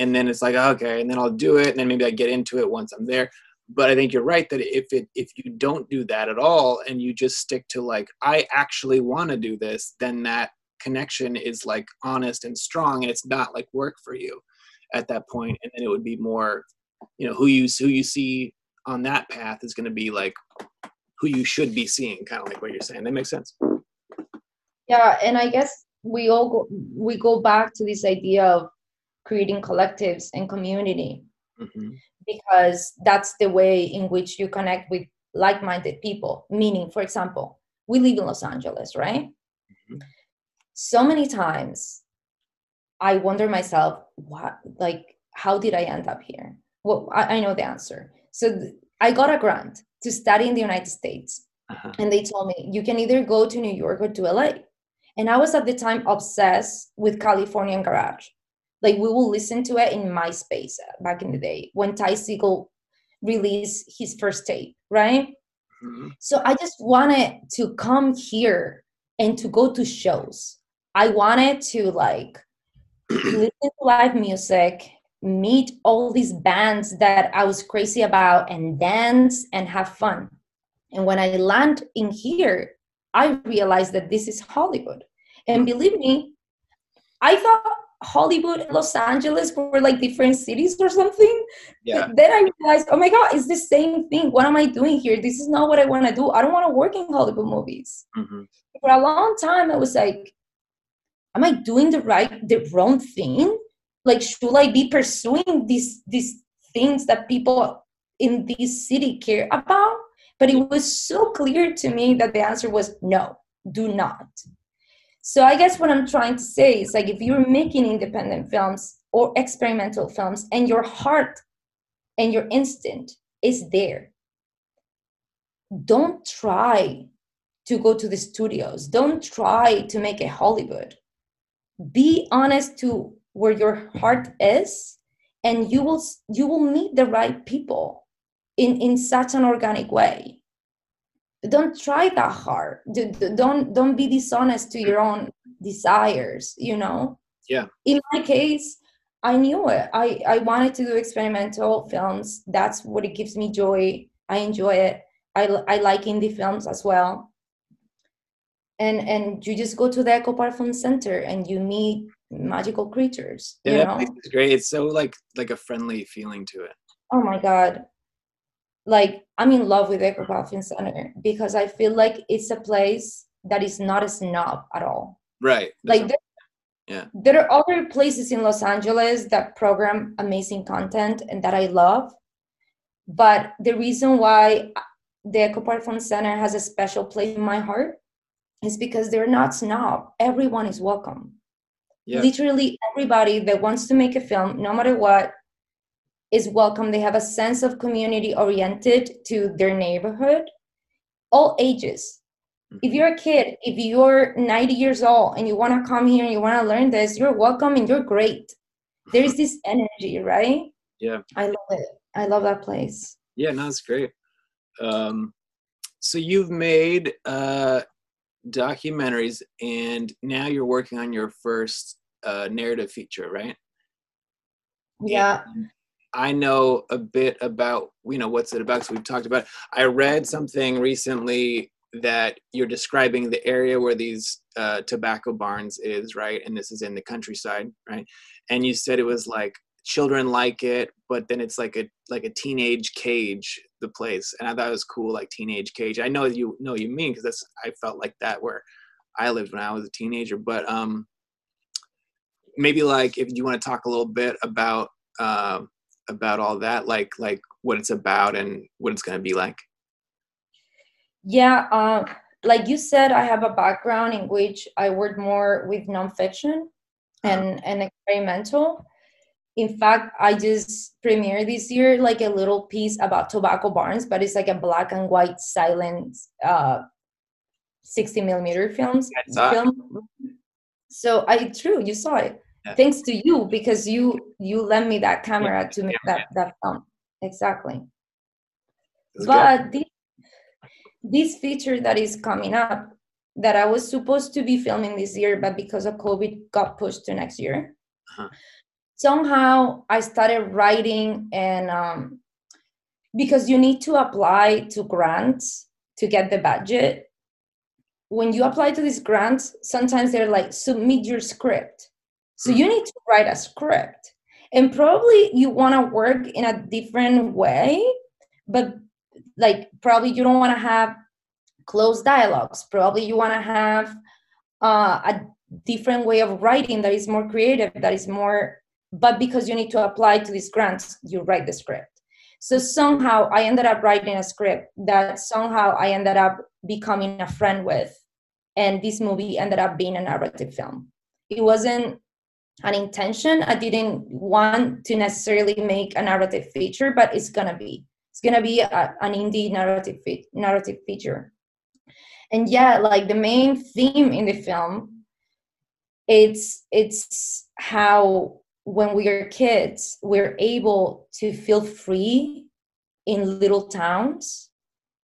and then it's like, okay, and then I'll do it, and then maybe I get into it once I'm there. But I think you're right that if it if you don't do that at all and you just stick to like I actually want to do this, then that connection is like honest and strong, and it's not like work for you at that point, and then it would be more, you know, who you who you see on that path is going to be like who you should be seeing, kind of like what you're saying. That makes sense. Yeah and i guess we all go we go back to this idea of creating collectives and community. Hmm because that's the way in which you connect with like-minded people. Meaning for example we live in los angeles right? Mhm. so many times i wonder myself what like how did i end up here? Well i, I know the answer. So th- i got a grant to study in the united states. Uh-huh. and they told me you can either go to new york or to la and i was at the time obsessed with californian garage like we will listen to it in myspace back in the day when Ty Segall released his first tape right Mhm. so I just wanted to come here and to go to shows. I wanted to like [CLEARS THROAT] listen to live music, meet all these bands that I was crazy about, and dance and have fun. And when I land in here, I realized that this is Hollywood. And believe me, I thought Hollywood and Los Angeles were like different cities or something. Yeah. Then I realized, oh my God, it's the same thing. What am I doing here? This is not what I want to do. I don't want to work in Hollywood movies. hmm For a long time, I was like, am I doing the right, the wrong thing? Like, should I be pursuing these these things that people in this city care about? But it was so clear to me that the answer was no, do not. So I guess what I'm trying to say is like if you're making independent films or experimental films and your heart and your instinct is there, don't try to go to the studios. Don't try to make a Hollywood. Be honest to where your heart is and you will you will meet the right people in in such an organic way don't try that hard. Don't don't be dishonest to your own desires you know? Yeah. in my case i knew it. I i wanted to do experimental films. That's what it gives me joy. I enjoy it. I i like indie films as well. And and you just go to the echo park film center and you meet magical creatures Yeah, you that place is great. It's so like like a friendly feeling to it. oh my god like i'm in love with echo film center because i feel like it's a place that is not a snob at all Right. like there, Yeah. there are other places in los angeles that program amazing content and that i love but the reason why the echo park film center has a special place in my heart is because they're not snob. Everyone is welcome. Yeah. Literally everybody that wants to make a film, no matter what, is welcome. They have a sense of community oriented to their neighborhood, all ages. If you're a kid, if you're 90 years old and you want to come here and you want to learn this, you're welcome and you're great. There is this [LAUGHS] energy, right? Yeah. I love it. I love that place. Yeah, no, it's great. Um, so you've made uh, documentaries, and now you're working on your first uh, narrative feature, right? Yeah. And I know a bit about you know what's it about. So we've talked about. I read something recently that you're describing the area where these uh, tobacco barns is, right? And this is in the countryside, right? And you said it was like children like it, but then it's like a like a teenage cage, the place. And I thought it was cool, like teenage cage. I know you know you mean because that's I felt like that where I lived when I was a teenager. But um, maybe like if you want to talk a little bit about uh, about all that, like like what it's about and what it's gonna be like. Yeah, uh, like you said, I have a background in which I work more with nonfiction and and experimental. In fact, I just premiered this year like a little piece about tobacco barns, but it's like a black and white silent uh, 60 millimeter films I saw it. film. So I true, you saw it. Yeah. Thanks to you because you you lent me that camera to make yeah, that that film. Exactly. But this, this feature that is coming up that i was supposed to be filming this year but because of covid got pushed to next year. Uh-huh. somehow i started writing and um, because you need to apply to grants to get the budget. When you apply to these grants sometimes they're like submit your script. So you need to write a script and probably you want to work in a different way but like probably you don't want to have closed dialogues. Probably you want to have uh, a different way of writing that is more creative that is more but because you need to apply to these grants you write the script. So somehow i ended up writing a script that somehow i ended up becoming a friend with and this movie ended up being a narrative film. It wasn't an intention. I didn't want to necessarily make a narrative feature but it's gonna be. It's gonna be a, an indie narrative fe- narrative feature. And yeah like the main theme in the film it's it's how when we are kids we're able to feel free in little towns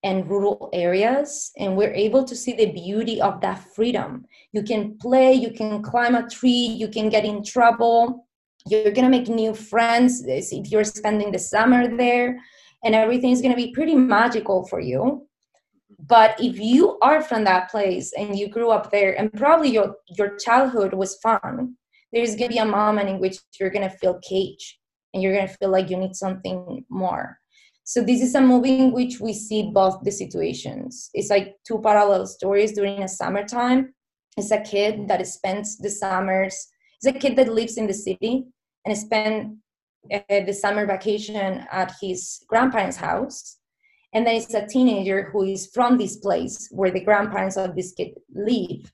and rural areas and we're able to see the beauty of that freedom you can play you can climb a tree you can get in trouble. You're gonna make new friends if you're spending the summer there and everything's going to be pretty magical for you. But if you are from that place and you grew up there and probably your your childhood was fun there's going to be a moment in which you're going to feel caged and you're going to feel like you need something more. So this is a movie in which we see both the situations. It's like two parallel stories during a summertime it's a kid that spends the summers it's a kid that lives in the city and spend uh, the summer vacation at his grandparents' house. And then it's a teenager who is from this place where the grandparents of this kid live.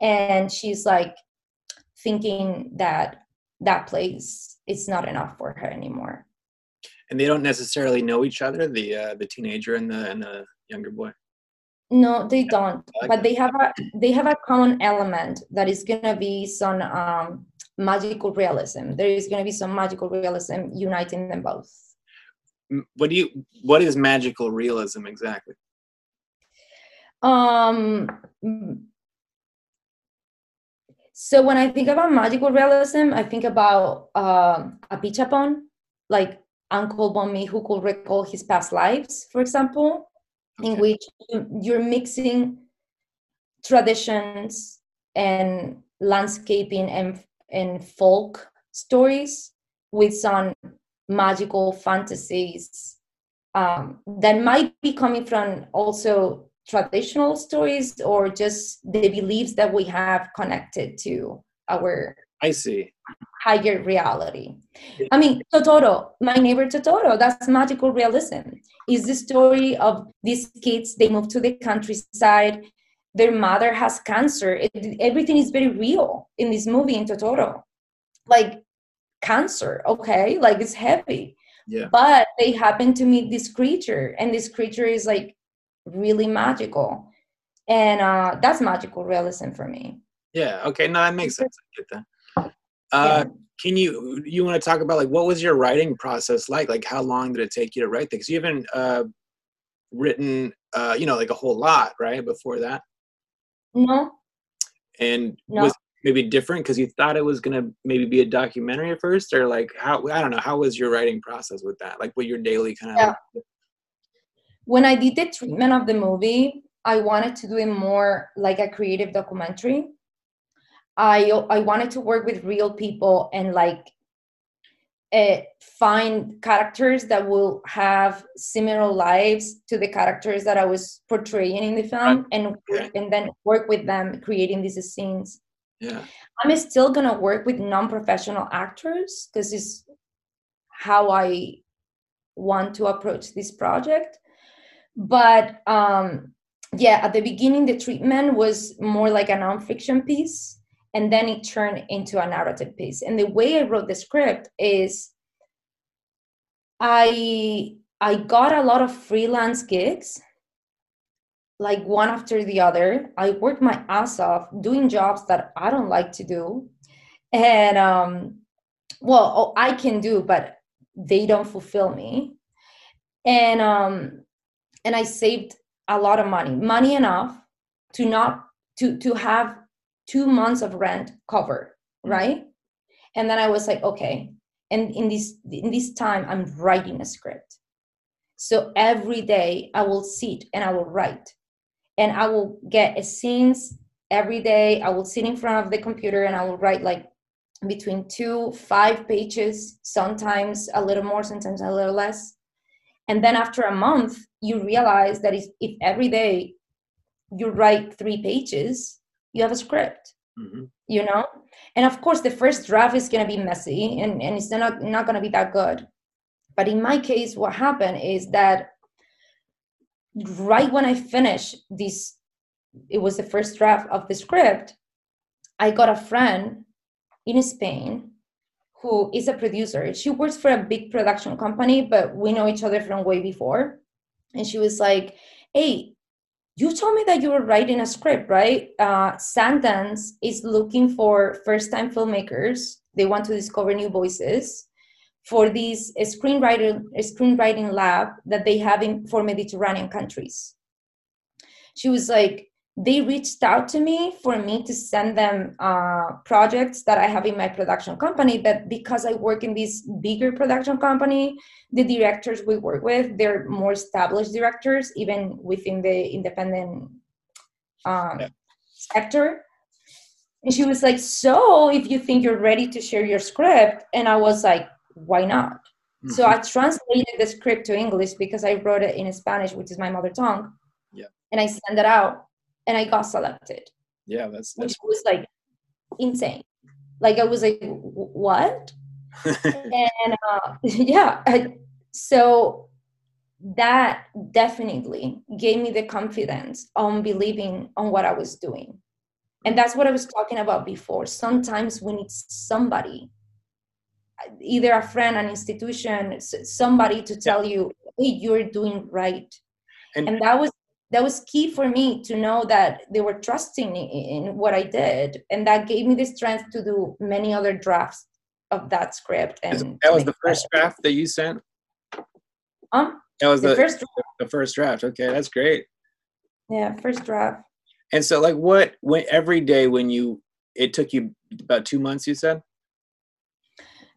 And she's like thinking that that place is not enough for her anymore. and they don't necessarily know each other the uh, the teenager and the and the younger boy No, they don't. But they have a they have a common element that is gonna be some um, magical realism. There is gonna be some magical realism uniting them both. What do you what is magical realism exactly Um, so when I think about magical realism, I think about um Apichatpong, like Uncle Boonmee who could recall his past lives, for example, in which you- you're mixing traditions and landscaping and and folk stories with some magical fantasies um, that might be coming from also traditional stories or just the beliefs that we have connected to our i see higher reality. I mean, Totoro, my neighbor Totoro, that's magical realism. Is the story of these kids, they move to the countryside their mother has cancer it, everything is very real in this movie in totoro like cancer okay like it's heavy Yeah. but they happen to meet this creature and this creature is like really magical and uh that's magical realism for me Yeah. Okay. No, that makes sense. I get that. Uh, Can you you want to talk about like what was your writing process like? Like how long did it take you to write things? You haven't uh, written uh, you know like a whole lot, right? Before that, no and No. was maybe different because you thought it was gonna maybe be a documentary at first, or like how I don't know how was your writing process with that? Like what your daily kind of Yeah. when I did the treatment of the movie, I wanted to do it more like a creative documentary. I I wanted to work with real people and like uh, find characters that will have similar lives to the characters that I was portraying in the film, and and then work with them creating these scenes. yeah I'm still gonna work with non-professional actors because it's how I want to approach this project. But um, yeah, at the beginning, the treatment was more like a nonfiction piece, and then it turned into a narrative piece. And the way I wrote the script is, I I got a lot of freelance gigs like one after the other. I worked my ass off doing jobs that I don't like to do. And um well, oh, I can do but they don't fulfill me. And um and I saved a lot of money, money enough to not to to have 2 months of rent covered, mm. right? And then I was like, okay, and in this in this time I'm writing a script. So every day I will sit and I will write and I will get a scenes every day. I will sit in front of the computer and I will write like between two, five pages, sometimes a little more, sometimes a little less. And then after a month, you realize that if, if every day you write three pages, you have a script, hmm you know? And of course, the first draft is going to be messy and, and it's not, not going to be that good. But in my case, what happened is that right when I finished this, it was the first draft of the script. I got a friend in Spain who is a producer. She works for a big production company, but we know each other from way before. And she was like, Hey, you told me that you were writing a script, right? Uh, Sundance is looking for first time filmmakers. They want to discover new voices for this screenwriting screenwriting lab that they have in for Mediterranean countries. She was like, they reached out to me for me to send them uh, projects that I have in my production company. But because I work in this bigger production company, the directors we work with, they're more established directors, even within the independent um, Yeah. sector. And she was like, So if you think you're ready to share your script, and I was like, Why not? So Mm-hmm. I translated the script to English because I wrote it in Spanish, which is my mother tongue. Yeah. And I sent it out and I got selected, yeah, that's which was like insane. Like I was like, what? [LAUGHS] and uh, [LAUGHS] yeah, I, so that definitely gave me the confidence on believing on what I was doing. And that's what I was talking about before. Sometimes we need somebody, either a friend, an institution, somebody to tell you, hey, you're doing right. And- And, that was that was key for me to know that they were trusting in, in what I did. And that gave me the strength to do many other drafts of that script. And that was the first draft that you sent. Um, That was the the, first the first draft. Okay, that's great. yeah, first draft. And so, like, what when every day when you it took you about two months, you said.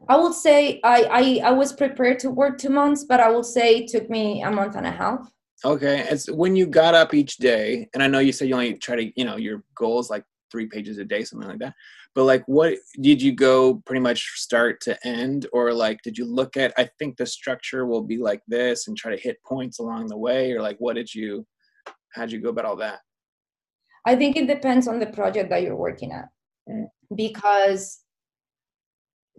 I would say I, I I was prepared to work two months, but I will say it took me a month and a half. Okay, it's when you got up each day, and I know you said you only try to, you know, your goal is like three pages a day, something like that. But like, what did you go pretty much start to end, or like, did you look at? I think the structure will be like this, and try to hit points along the way, or like, what did you? How'd you go about all that? I think it depends on the project that you're working at. Mm. Because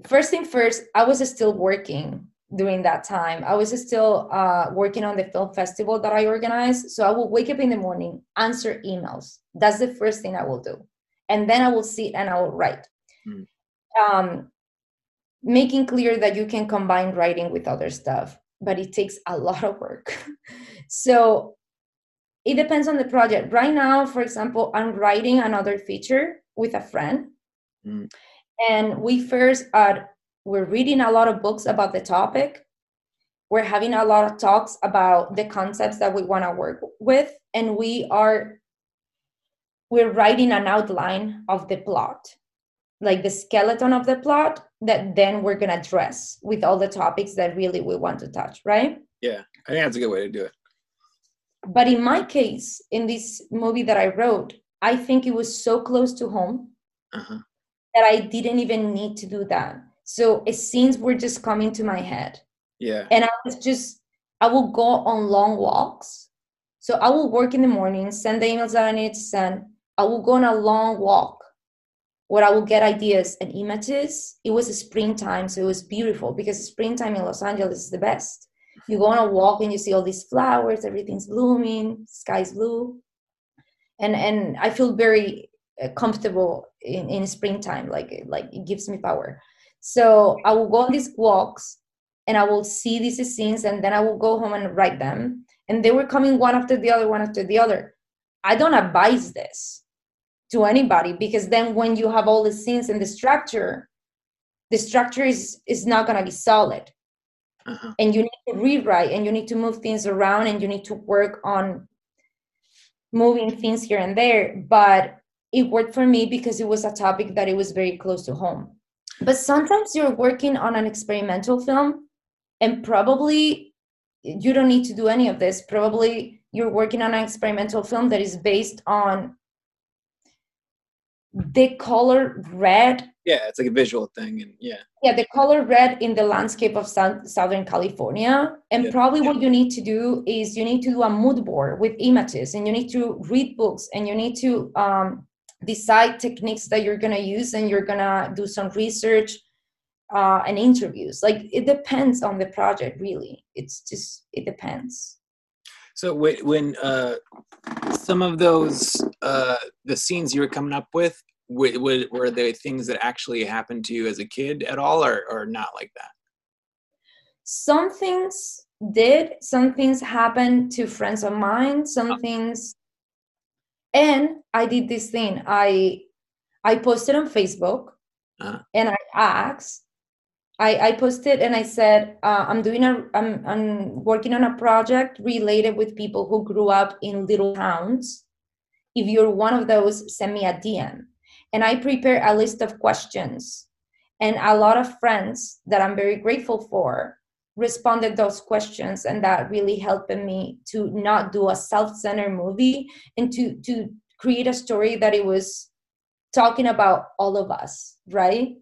first thing first, I was still working during that time. I was still uh, working on the film festival that I organized. So I will wake up in the morning, answer emails. That's the first thing I will do. And then I will sit and I will write. Mm. Um, making clear that you can combine writing with other stuff, but it takes a lot of work. [LAUGHS] so it depends on the project. Right now, for example, I'm writing another feature with a friend. Mm. And we first are we're reading a lot of books about the topic. We're having a lot of talks about the concepts that we want to work with, and we are we're writing an outline of the plot, like the skeleton of the plot that then we're gonna address with all the topics that really we want to touch, right? Yeah, I think that's a good way to do it. But in my case, in this movie that I wrote, I think it was so close to home Uh-huh. that I didn't even need to do that. So scenes were just coming to my head. Yeah. And I was just, I will go on long walks. So I will work in the morning, send the emails that I need to send. I will go on a long walk where I will get ideas and images. It was a springtime, so it was beautiful because springtime in Los Angeles is the best. You go on a walk and you see all these flowers, everything's blooming, sky's blue. And and I feel very uh, comfortable in, in springtime, like like it gives me power. So I will go on these walks and I will see these scenes and then I will go home and write them. And they were coming one after the other, one after the other. I don't advise this to anybody because then when you have all the scenes and the structure, the structure is, is not going to be solid. Uh-huh. And you need to rewrite and you need to move things around and you need to work on moving things here and there. But it worked for me because it was a topic that it was very close to home. But sometimes you're working on an experimental film and probably you don't need to do any of this. Probably you're working on an experimental film that is based on the color red Yeah, it's like a visual thing, and yeah, yeah the color red in the landscape of South, southern california and Yeah, probably yeah. what you need to do is you need to do a mood board with images and you need to read books and you need to um, decide techniques that you're going to use and you're going to do some research uh, and interviews. Like it depends on the project really. It's just it depends. So when uh, some of those uh, the scenes you were coming up with, were, were, they things that actually happened to you as a kid at all, or or not like that? some things did. Some things happened to friends of mine. Some things and i did this thing. I i posted on facebook Uh-huh. and i asked i i posted and i said uh, i'm doing a I'm, I'm working on a project related with people who grew up in little towns. If you're one of those send me a dm and i prepare a list of questions and a lot of friends that i'm very grateful for responded those questions and that really helped me to not do a self-centered movie and to to create a story that it was talking about all of us right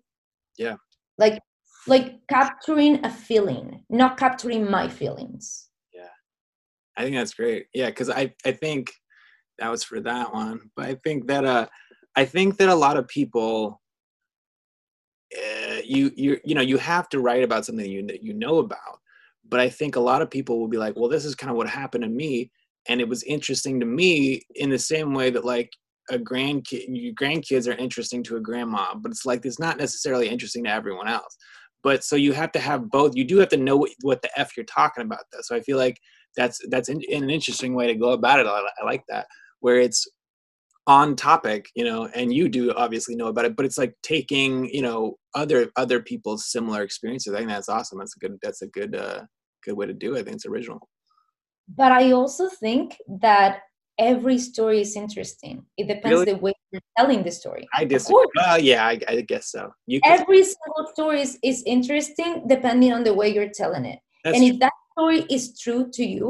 Yeah. like like capturing a feeling not capturing my feelings Yeah. I think that's great. Yeah, because I I think that was for that one, but I think that uh I think that a lot of people uh, you you you know you have to write about something you that you know about, but I think a lot of people will be like, well, this is kind of what happened to me, and it was interesting to me in the same way that like a grandkid your grandkids are interesting to a grandma, but it's like it's not necessarily interesting to everyone else. But so you have to have both. You do have to know what, what the f you're talking about. Though. So I feel like that's that's in, in an interesting way to go about it. I, I like that where it's on topic, you know, and you do obviously know about it, but it's like taking you know other other people's similar experiences. I think that's awesome. That's a good that's a good uh, good way to do it. I think it's original. but i also think that every story is interesting it depends Really? the way you're telling the story I disagree. Well, yeah, I, I guess so. You can, every single story is, is interesting depending on the way you're telling it that's and true. if that story is true to you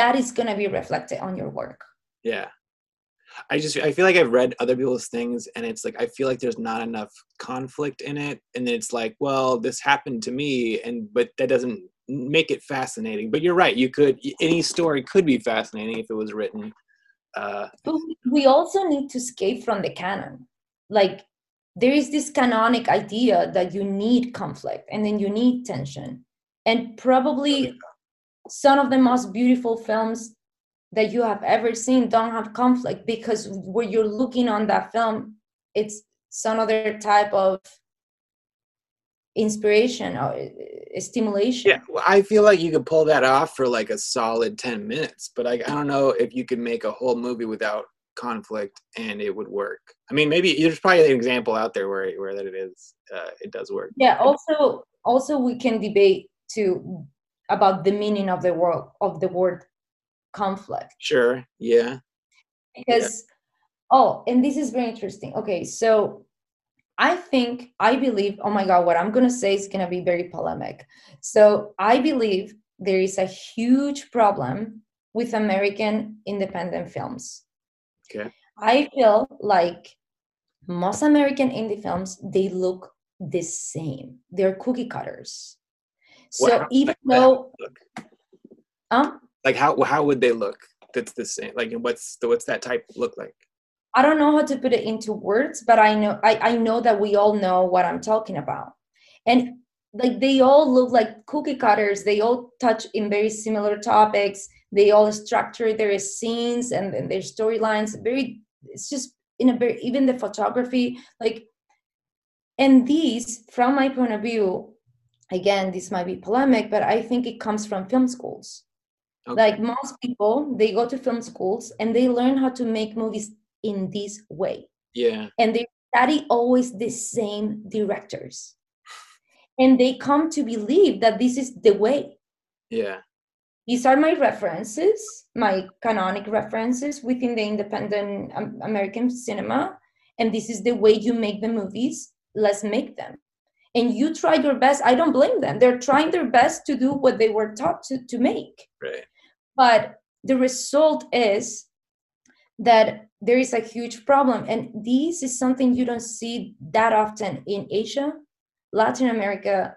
that is going to be reflected on your work Yeah. I just I feel like I've read other people's things and it's like I feel like there's not enough conflict in it. And it's like, well, this happened to me and but that doesn't make it fascinating. But you're right, you could any story could be fascinating if it was written uh but we- we also need to escape from the canon. Like there is this canonic idea that you need conflict and then you need tension. And probably some of the most beautiful films that you have ever seen don't have conflict because when you're looking on that film it's some other type of inspiration or uh, stimulation Yeah, well, I feel like you could pull that off for like a solid 10 minutes, but I, I don't know if you could make a whole movie without conflict and it would work. I mean, maybe there's probably an example out there where where that it is uh, it does work. yeah also also we can debate too about the meaning of the word of the word conflict. Sure. Yeah. because oh and this is very interesting. Okay so i think i believe oh my god what i'm going to say is going to be very polemic. So i believe there is a huge problem with american independent films. Okay. i feel like most american indie films they look the same. They're cookie cutters. So Wow, even though [LAUGHS] um Like how how would they look? That's the same. Like what's the what's that type look like? I don't know how to put it into words, but I know I, I know that we all know what I'm talking about. And like they all look like cookie cutters. They all touch in very similar topics. They all structure their scenes and, and their storylines. Very it's just in a very even the photography, like and these, from my point of view, again, this might be polemic, but I think it comes from film schools Okay. like most people they go to film schools and they learn how to make movies in this way. Yeah. and they study always the same directors. And they come to believe that this is the way. Yeah. these are my references my canonic references within the independent um, american cinema. And this is the way you make the movies. Let's make them. And you try your best. I don't blame them. They're trying their best to do what they were taught to, to make. Right. But the result is that there is a huge problem and this is something you don't see that often in asia latin america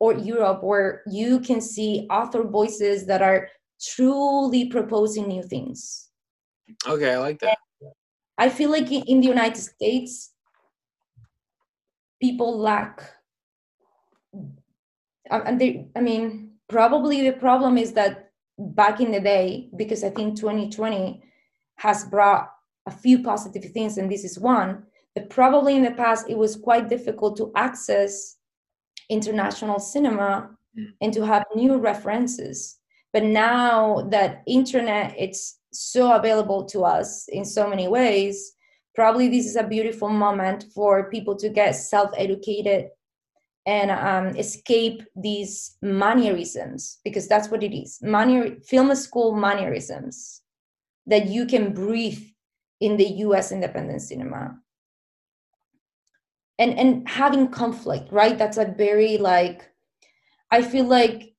or europe where you can see author voices that are truly proposing new things Okay, I like that. i feel like in in the united states people lack uh, and they, i mean probably the problem is that back in the day because i think 2020 has brought a few positive things and this is one but probably in the past it was quite difficult to access international cinema Mm. and to have new references but now that internet it's so available to us in so many ways probably this is a beautiful moment for people to get self-educated and um, escape these mannerisms because that's what it is. Manner, film school mannerisms that you can breathe in the us independent cinema. And and having conflict right? That's a very like i feel like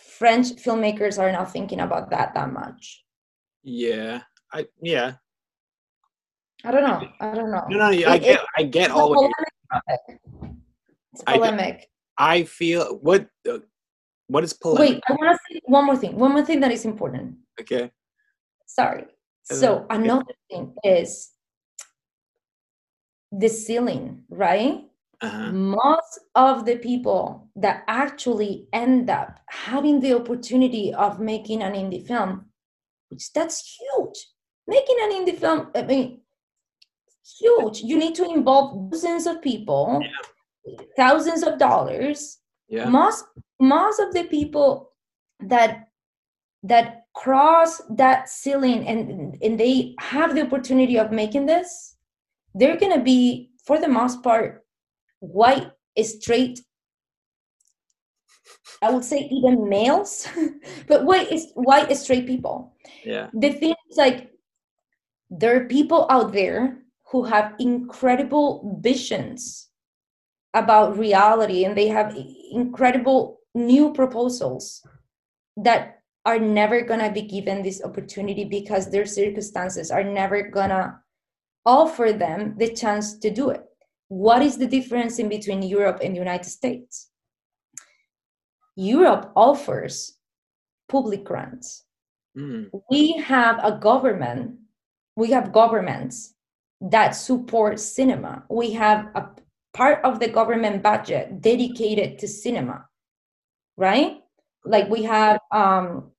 french filmmakers are not thinking about that that much. Yeah. I yeah. i don't know i don't know. No, no, I It- get I get all what you polemic I I feel what uh, what is polemic? wait i want to say one more thing one more thing that is important Okay. sorry Uh, so yeah. another thing is the ceiling right Uh-huh. most of the people that actually end up having the opportunity of making an indie film which that's huge making an indie film i mean huge you need to involve dozens of people thousands of dollars Yeah. most most of the people that that cross that ceiling and and they have the opportunity of making this they're gonna be for the most part white straight i would say even males [LAUGHS] but white is white straight people Yeah. the thing is like there are people out there who have incredible visions about reality and they have incredible new proposals that are never going to be given this opportunity because their circumstances are never going to offer them the chance to do it what is the difference in between europe and the united states europe offers public grants Mm. we have a government we have governments that support cinema. We have a part of the government budget dedicated to cinema, right? Like we have um,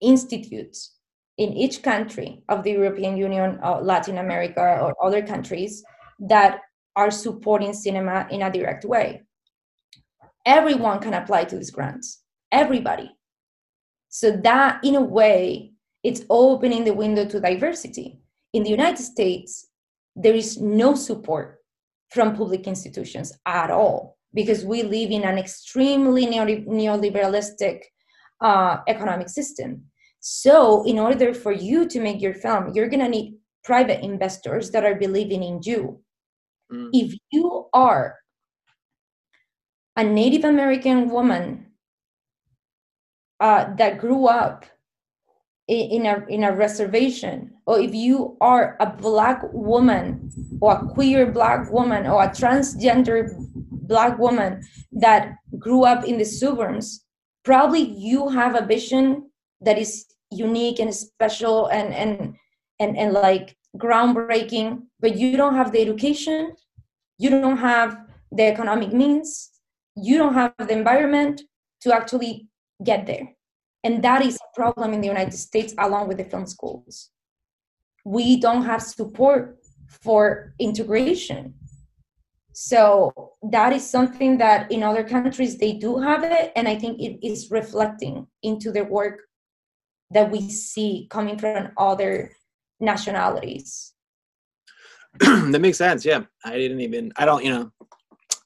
institutes in each country of the European Union, or Latin America, or other countries that are supporting cinema in a direct way. Everyone can apply to these grants, everybody. So, that in a way, it's opening the window to diversity. In the United States, there is no support from public institutions at all because we live in an extremely neoliberalistic uh, economic system. So, in order for you to make your film, you're going to need private investors that are believing in you. Mm. If you are a Native American woman uh, that grew up in a in a reservation. Or if you are a black woman or a queer black woman or a transgender black woman that grew up in the suburbs probably you have a vision that is unique and special and and and, and like groundbreaking but you don't have the education you don't have the economic means you don't have the environment to actually get there and mm-hmm. that is a problem in the United States, along with the film schools. We don't have support for integration. So that is something that in other countries they do have it, and I think it is reflecting into the work that we see coming from other nationalities. [CLEARS THROAT] that makes sense. Yeah, I didn't even. I don't. You know,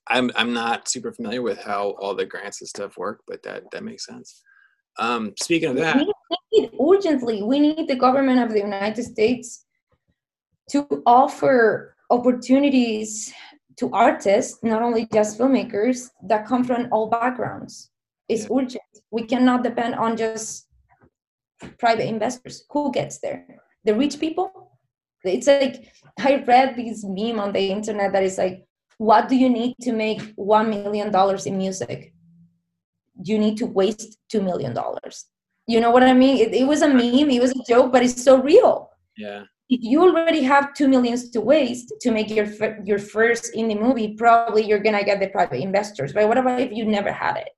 I'm I'm not super familiar with how all the grants and stuff work, but that that makes sense. Um, speaking of that, we need urgently. We need the government of the United States to offer opportunities to artists, not only just filmmakers, that come from all backgrounds. It's yeah. urgent. We cannot depend on just private investors. Who gets there? The rich people? It's like I read this meme on the internet that is like, what do you need to make one million dollars in music? You need to waste two million dollars. You know what i mean? It, it was a meme it was a joke but it's so real. Yeah. If you already have two millions to waste to make your your first indie movie probably you're gonna get the private investors but what about if you never had it?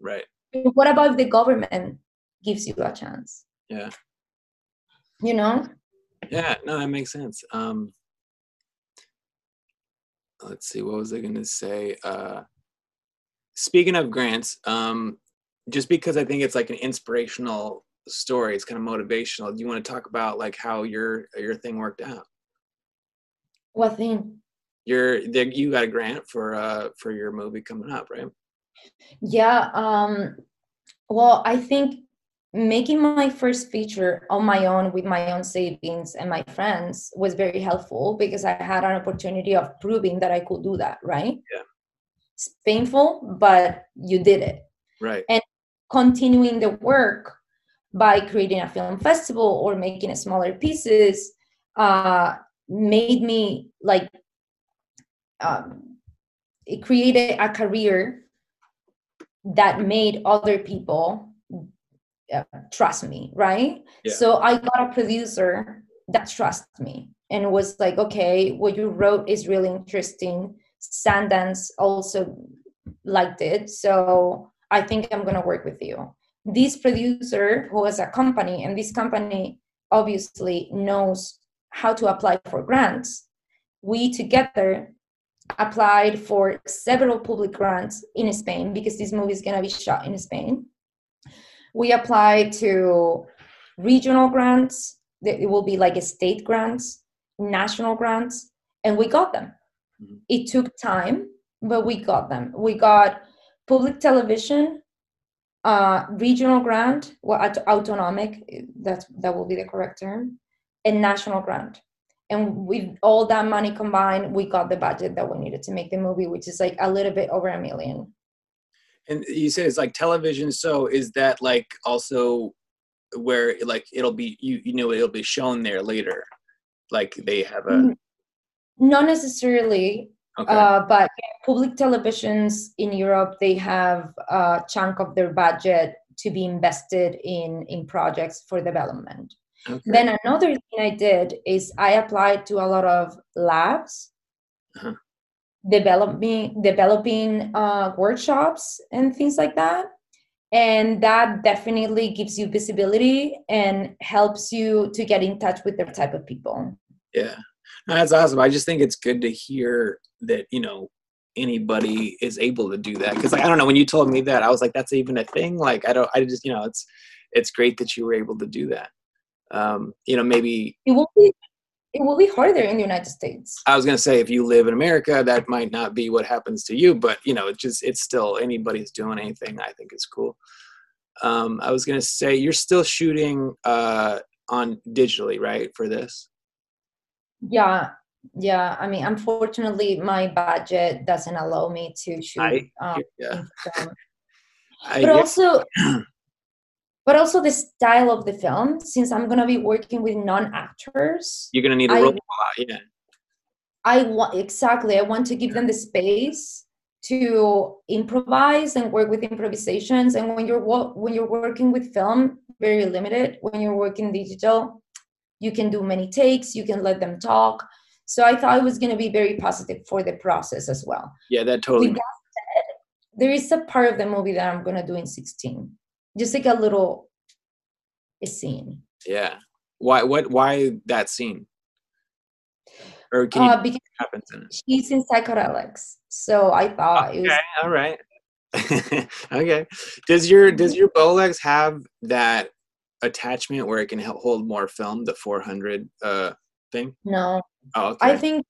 Right. What about if the government gives you a chance? Yeah. You know? Yeah no that makes sense. Um let's see what was i gonna say? Uh speaking of grants, um, just because I think it's like an inspirational story, it's kind of motivational. Do you want to talk about like how your your thing worked out? What thing? Your you got a grant for uh for your movie coming up, right? Yeah. Um. Well, I think making my first feature on my own with my own savings and my friends was very helpful because I had an opportunity of proving that I could do that, right? Yeah it's painful but you did it. Right. And continuing the work by creating a film festival or making smaller pieces uh, made me like um, it created a career that made other people uh, trust me right? Yeah. so i got a producer that trusts me and was like okay what you wrote is really interesting Sundance also liked it. So I think I'm going to work with you. This producer who has a company, and this company obviously knows how to apply for grants, we together applied for several public grants in Spain because this movie is going to be shot in Spain. We applied to regional grants, it will be like a state grants, national grants, and we got them. Mm-hmm. It took time, but we got them. We got public television, uh, regional grant, well, autonomic, that, that will be the correct term, and national grant. And with all that money combined, we got the budget that we needed to make the movie, which is like a little bit over a million. And you said it's like television. So is that like also where like it'll be you you know it'll be shown there later, like they have a mm, not necessarily, okay. uh, but public televisions in Europe they have a chunk of their budget to be invested in in projects for development. Okay. Then another thing I did is I applied to a lot of labs, Uh-huh. developing developing uh, workshops and things like that, and that definitely gives you visibility and helps you to get in touch with the type of people. Yeah, No, that's awesome. I just think it's good to hear that you know anybody is able to do that because like I don't know when you told me that I was like that's even a thing. Like I don't I just you know it's it's great that you were able to do that. Um, you know maybe It will be it will be harder in the United States. I was gonna say if you live in America that might not be what happens to you, but you know it just it's still anybody's doing anything I think is cool. Um, I was gonna say you're still shooting uh, on digitally right for this. Yeah, yeah. I mean, unfortunately, my budget doesn't allow me to shoot. I um, yeah. [LAUGHS] I, but yeah. also [CLEARS THROAT] but also the style of the film since i'm going to be working with non-actors you're gonna need a robot. Yeah. i want exactly i want to give them the space to improvise and work with improvisations and when you're when you're working with film very limited when you're working digital you can do many takes you can let them talk so i thought it was going to be very positive for the process as well Yeah, that totally. With that said, there is a part of the movie that I'm gonna do in 16. Just like a little a scene. Yeah. Why? What? Why that scene? Or can you Uh, because happens in it? she's in psychedelics. So I thought it was Okay. All right. [LAUGHS] okay. Does your does your Bolex have that attachment where it can help hold more film? The 400 uh thing. no. Oh, okay. I think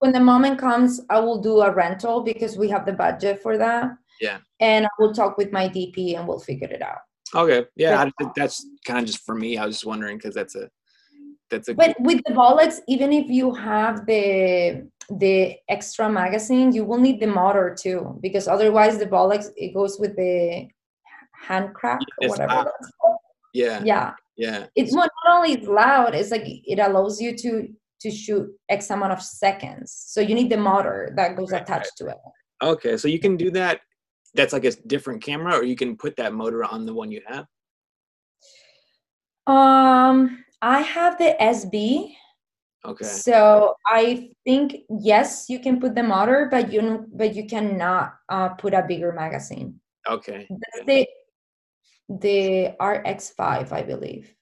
when the moment comes, I will do a rental because we have the budget for that. Yeah. And I will talk with my DP and we'll figure it out. okay. Yeah. I, that's kind of just for me. I was just wondering because that's a that's a But with the Bolex, even if you have the the extra magazine, you will need the motor too, because otherwise the Bolex it goes with the hand crack or whatever. loud. Yeah Yeah, yeah it's not not only it's loud, it's like it allows you to to shoot X amount of seconds. So you need the motor that goes Right, attached to it. okay. So you can do that. That's like a different camera, or you can put that motor on the one you have. Um, I have the SB, Okay. so I think yes, you can put the motor, but you but you cannot uh, put a bigger magazine. Okay. That's the the RX5, I believe,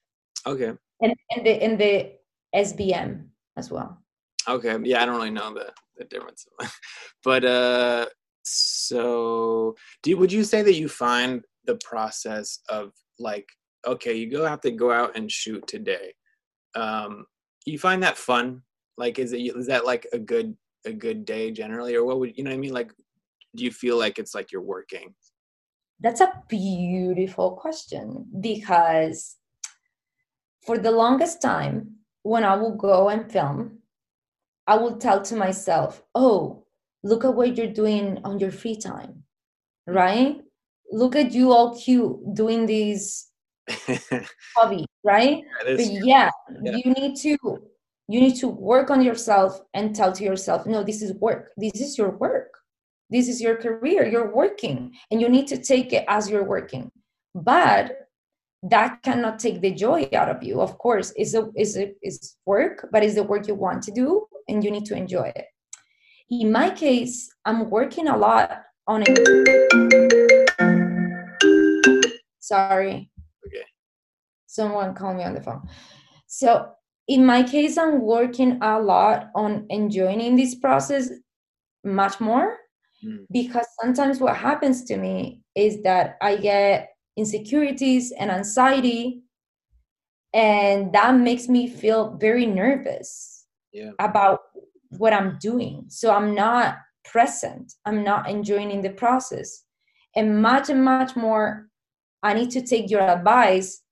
Okay. and and the and the SBM as well. Okay. Yeah, I don't really know the the difference, [LAUGHS] but uh, so do you, would you say that you find the process of like okay, you go have to go out and shoot today. Um, you find that fun? Like, is it is that like a good a good day generally, or what would you know? what I mean, like, do you feel like it's like you're working? That's a beautiful question because for the longest time, when I will go and film, I will tell to myself, oh, look at what you're doing on your free time, right? Look at you all cute doing these [LAUGHS] hobby, right? But yeah, Yeah. you need to you need to work on yourself and tell to yourself, no, this is work. This is your work. This is your career. You're working and you need to take it as you're working. But that cannot take the joy out of you. Of course, it's a is a is work, but it's the work you want to do and you need to enjoy it. In my case, I'm working a lot on it. Sorry. Okay. Someone called me on the phone. So in my case, I'm working a lot on enjoying this process much more Mm. because sometimes what happens to me is that I get insecurities and anxiety, and that makes me feel very nervous Yeah. about what I'm doing. So I'm not present, I'm not enjoying in the process. And much and much more, I need to take your advice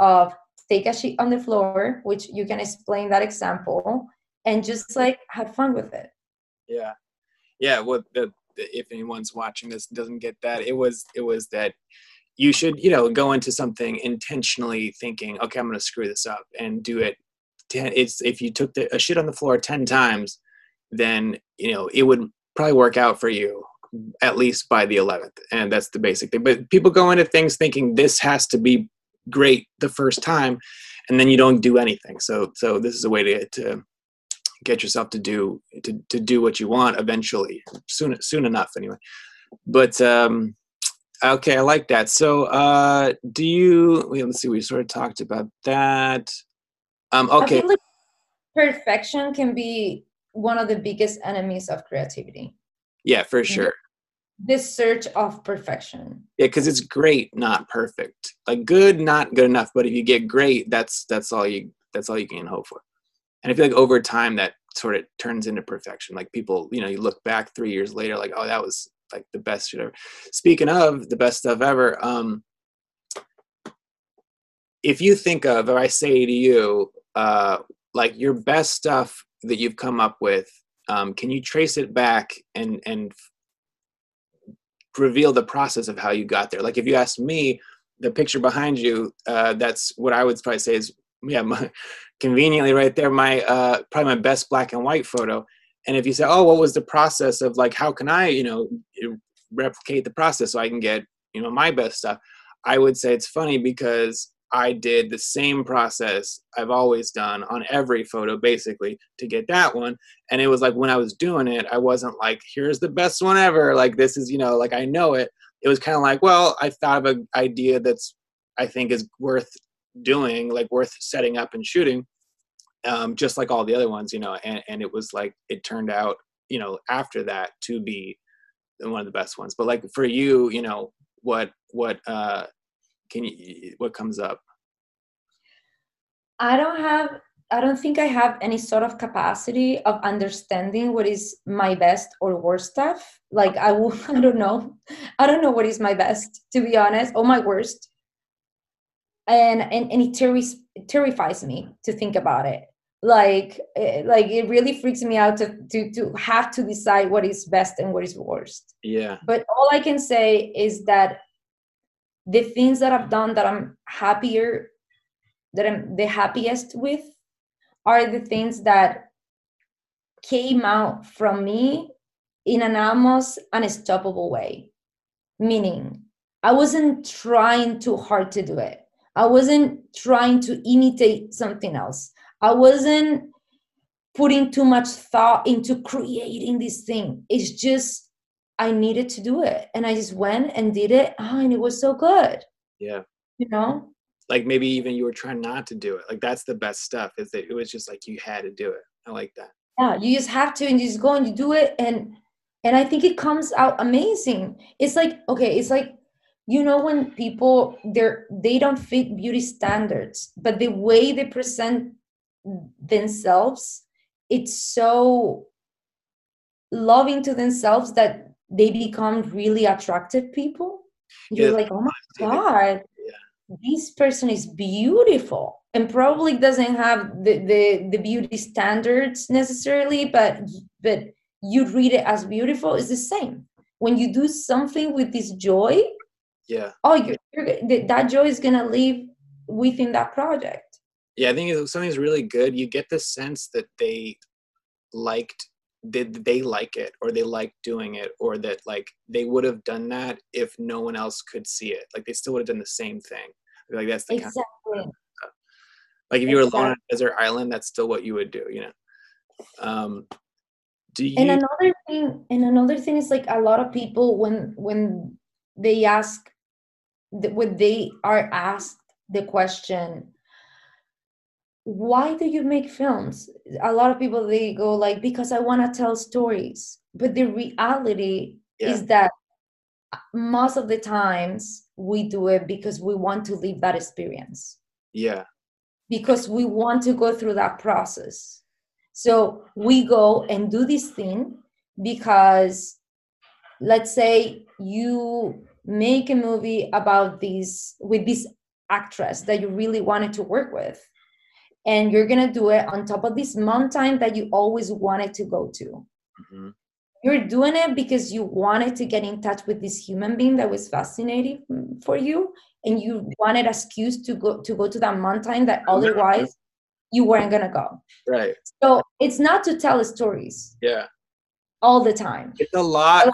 of take a sheet on the floor, which you can explain that example, and just like have fun with it. yeah yeah what the, the if anyone's watching this doesn't get that it was it was that you should you know go into something intentionally thinking okay i'm going to screw this up and do it 10 it's if you took the, a shit on the floor 10 times then you know it would probably work out for you at least by the 11th and that's the basic thing but people go into things thinking this has to be great the first time and then you don't do anything. So so this is a way to to get yourself to do to to do what you want eventually, soon soon enough anyway. But um, okay, I like that. So uh, do you? Wait, let's see. We sort of talked about that. Um, okay. like perfection can be one of the biggest enemies of creativity. Yeah, for sure. This search of perfection. Yeah, because it's great, not perfect. Like good, not good enough. But if you get great, that's that's all you that's all you can hope for. And I feel like over time that sort of turns into perfection. Like people, you know, you look back three years later, like, oh, that was like the best shit ever. Speaking of the best stuff ever, um, if you think of, or I say to you, uh, like your best stuff that you've come up with, um, can you trace it back and and reveal the process of how you got there? Like if you ask me, the picture behind you, uh, that's what I would probably say is yeah, my, conveniently right there, my uh, probably my best black and white photo. And if you say, oh, what was the process of like, how can I, you know, replicate the process so I can get, you know, my best stuff? I would say it's funny because I did the same process I've always done on every photo basically to get that one. And it was like when I was doing it, I wasn't like, here's the best one ever. Like this is, you know, like I know it. It was kind of like, well, I thought of an idea that's I think is worth doing, like worth setting up and shooting. Um, just like all the other ones, you know, and, and it was like it turned out, you know, after that to be one of the best ones. But like for you, you know, what what uh can you what comes up I don't have I don't think I have any sort of capacity of understanding what is my best or worst stuff. Like I will [LAUGHS] I don't know. I don't know what is my best to be honest or my worst. And and, and it, terri- it terrifies me to think about it. Like it, like it really freaks me out to, to to have to decide what is best and what is worst. yeah But all I can say is that the things that I've done that I'm happier, that I'm the happiest with, are the things that came out from me in an almost unstoppable way. Meaning, I wasn't trying too hard to do it. I wasn't trying to imitate something else. I wasn't putting too much thought into creating this thing. It's just I needed to do it. And I just went and did it. Oh, and it was so good. yeah You know? like maybe even you were trying not to do it like that's the best stuff is that it was just like you had to do it i like that Yeah. You just have to and you just go and you do it. And and I think it comes out amazing. It's like, okay, it's like you know when people they're they don't fit beauty standards, but the way they present themselves, it's so loving to themselves that they become really attractive people. You're Yeah, like, oh my [LAUGHS] god, this person is beautiful and probably doesn't have the, the, the beauty standards necessarily, but but you read it as beautiful. It's the same. When you do something with this joy, yeah. Oh, you're, you're, that joy is gonna live within that project. yeah i think if something's really good. You get the sense that they liked did they like it or they like doing it or that like they would have done that if no one else could see it. Like they still would have done the same thing. Like that's the kind Exactly. like if you were alone on a desert island that's still what you would do you know? Um do you and another thing and another thing is like a lot of people when when they ask when they are asked the question why do you make films a lot of people they go like because i want to tell stories but the reality Yeah. is that uh, most of the times we do it because we want to live that experience yeah because we want to go through that process. So we go and do this thing because let's say you make a movie about this with this actress that you really wanted to work with. And you're going to do it on top of this mountain that you always wanted to go to. Mhm. you're doing it because you wanted to get in touch with this human being that was fascinating for you and you wanted an excuse to go to go to that mountain that otherwise you weren't gonna go. Right. So it's not to tell stories. Yeah. All the time. It's a lot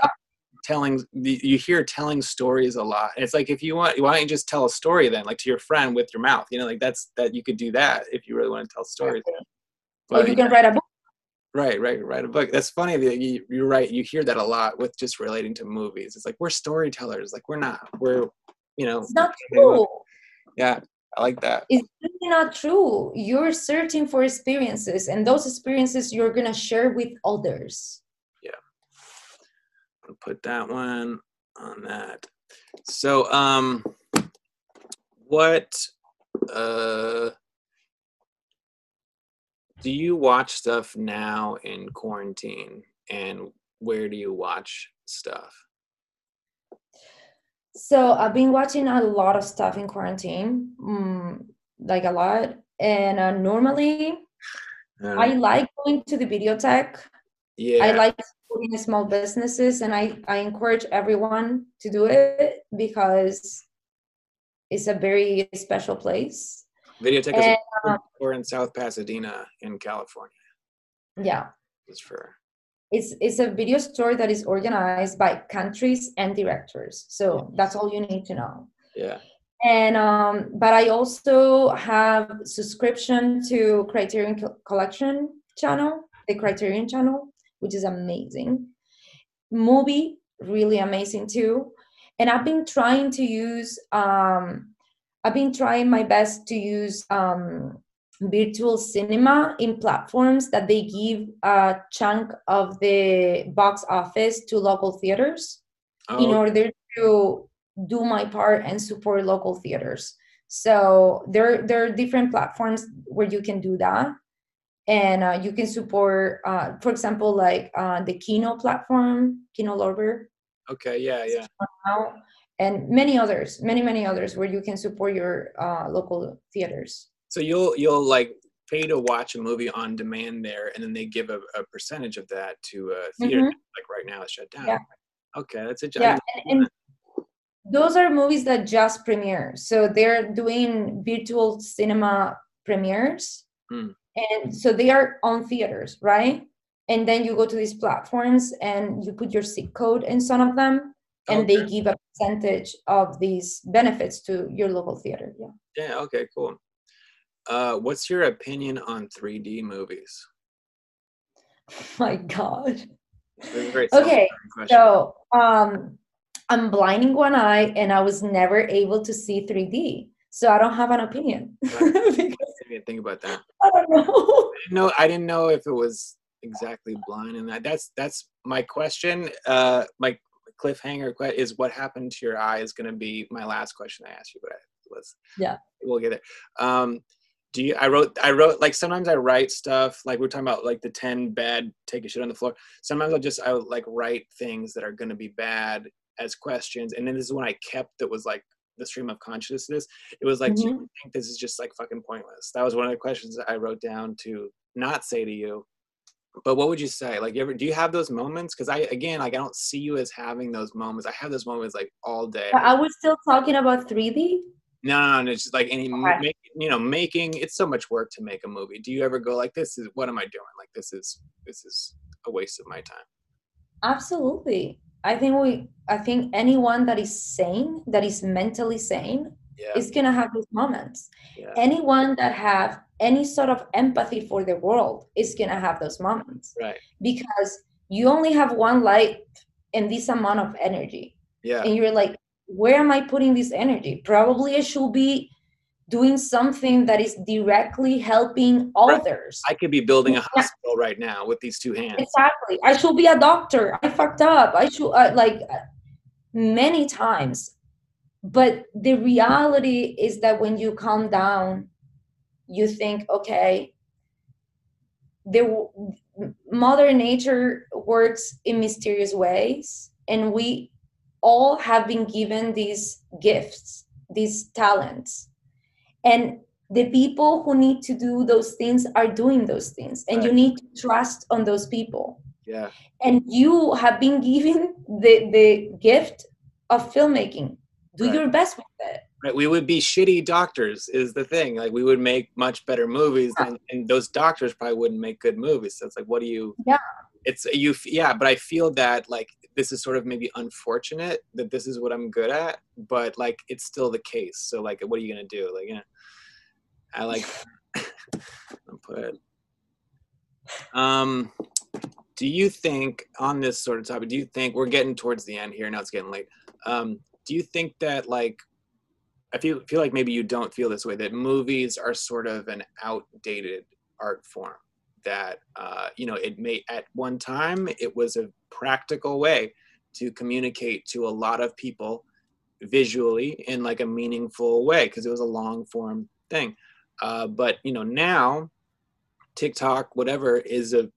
telling you hear telling stories a lot. And it's like if you want why don't you just tell a story then like to your friend with your mouth you know like that's that you could do that if you really want to tell stories. Or But you can write a book. Right right write a book. That's funny that you, you're right you hear that a lot with just relating to movies. It's like we're storytellers like we're not. We're you know it's not true. Yeah i like that. It's really not true. You're searching for experiences and those experiences you're going to share with others put that one on that. So, um, what, uh, do you watch stuff now in quarantine and where do you watch stuff? So I've been watching a lot of stuff in quarantine, mm, like a lot. And uh, normally, Uh, I like going to the videotheque. Yeah, I like supporting small businesses, and I I encourage everyone to do it because it's a very special place. Videotheque and, is um, or in South Pasadena in California. Yeah, Just for it's it's a video store that is organized by countries and directors. So that's all you need to know. yeah, and um but i also have subscription to criterion Co- collection channel the criterion channel which is amazing. Movie really amazing too. And i've been trying to use um i've been trying my best to use um virtual cinema in platforms that they give a chunk of the box office to local theaters in oh, order to do my part and support local theaters. So there there are different platforms where you can do that, and uh, you can support, uh, for example, like uh, the Kino platform, Kino Lorber, okay, yeah, yeah. and many others, many many others where you can support your uh, local theaters. So you'll you'll like pay to watch a movie on demand there, and then they give a, a percentage of that to a theater. Mhm. Like right now, it's shut down. Yeah. Okay, that's a Yeah, and, and those are movies that just premiere. So they're doing virtual cinema premieres. Hmm. And so they are on theaters, right? And then you go to these platforms and you put your zip code in some of them, and they give a percentage of these benefits to your local theater. Yeah. Yeah. Okay. Cool. Uh, what's your opinion on 3D movies? [LAUGHS] My God. This is a great Okay. So um, I'm blinding one eye, and I was never able to see 3D. So I don't have an opinion. Right. [LAUGHS] didn't think about that. [LAUGHS] I don't know. I didn't know. I didn't know if it was exactly blind and that. That's that's my question. Uh, my cliffhanger que- is what happened to your eye is going to be my last question I asked you, but I, let's Yeah. we'll get there. Um, do you? I wrote. I wrote like sometimes I write stuff like we're talking about like the ten bad take a shit on the floor. Sometimes I'll just I would like write things that are going to be bad as questions, and then this is when I kept that was like the stream of consciousness. It was like, do you mm-hmm. think this is just like fucking pointless? That was one of the questions that I wrote down to not say to you. But what would you say? Like, you ever do you have those moments? Because I again, like, I don't see you as having those moments. I have those moments like all day. Are we still talking about 3D? No, no, no. It's just like any, Okay. make, you know, making. It's so much work to make a movie. Do you ever go like, this is what am I doing? Like, this is this is a waste of my time. Absolutely. I think we I think anyone that is sane, that is mentally sane, Yeah, is gonna have those moments. yeah, Anyone that have any sort of empathy for the world is gonna have those moments right. because you only have one life and this amount of energy. Yeah, And you're like, where am I putting this energy? Probably I should be doing something that is directly helping others. I could be building a Yeah. hospital right now with these two hands. Exactly. I should be a doctor. I fucked up. I should uh, like uh, many times. But the reality is that when you calm down, you think, okay, the mother nature works in mysterious ways and we all have been given these gifts, these talents. And the people who need to do those things are doing those things and you need to trust on those people Yeah, and you have been given the the gift of filmmaking do Right. your best with it right. We would be shitty doctors, is the thing. Like, we would make much better movies, Yeah. than, and those doctors probably wouldn't make good movies. So it's like, what do you? Yeah. It's you. Yeah, but I feel that like this is sort of maybe unfortunate that this is what I'm good at, but like it's still the case. So like, what are you gonna do? Like, you know, I like [LAUGHS] I'll put. Um, do you think on this sort of topic? Do you think we're getting towards the end here? Now it's getting late. Um, do you think that like I feel feel like maybe you don't feel this way that movies are sort of an outdated art form that uh, you know it may at one time it was a practical way to communicate to a lot of people visually in like a meaningful way because it was a long form thing uh, but you know now tiktok whatever is a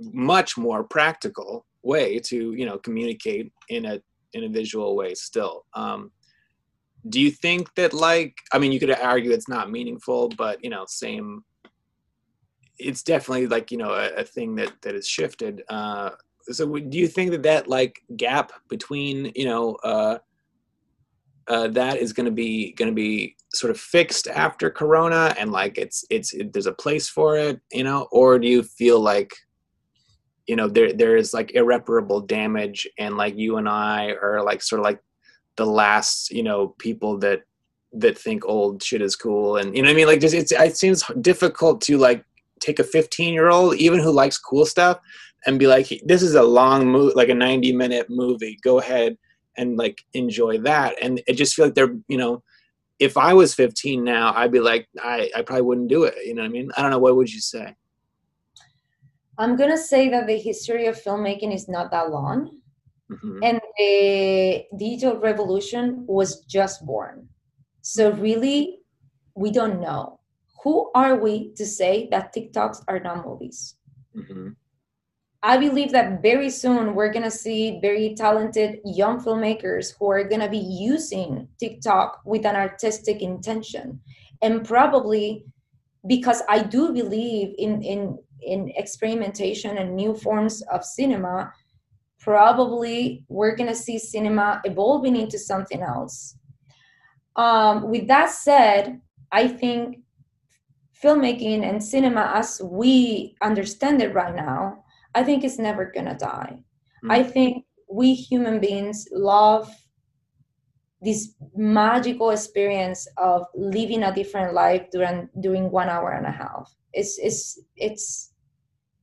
much more practical way to you know communicate in a in a visual way still. Um, do you think that like i mean you could argue it's not meaningful but you know same it's definitely like you know a, a thing that that has shifted. Uh so do you think that that like gap between you know uh uh, that is going to be going to be sort of fixed after corona and like it's it's it, there's a place for it you know? Or do you feel like you know there there is like irreparable damage and like you and i are like sort of like the last you know people that that think old shit is cool and you know i mean? Like just it's it seems difficult to like take a 15 year old even who likes cool stuff and be like this is a long movie like a 90 minute movie. Go ahead and like enjoy that. And it just feel like they're you know if i was 15 now i'd be like i i probably wouldn't do it you know what i mean? I don't know what would you say? I'm gonna say that the history of filmmaking is not that long. Mhm. and the digital revolution was just born. So really we don't know. Who are we to say that tiktoks are not movies? Mhm. I believe that very soon we're going to see very talented young filmmakers who are going to be using TikTok with an artistic intention. And probably because I do believe in, in, in experimentation and new forms of cinema, probably we're going to see cinema evolving into something else. Um, with that said, I think filmmaking and cinema as we understand it right now I think it's never gonna die. Mm. I think we human beings love this magical experience of living a different life during during one hour and a half. It's it's it's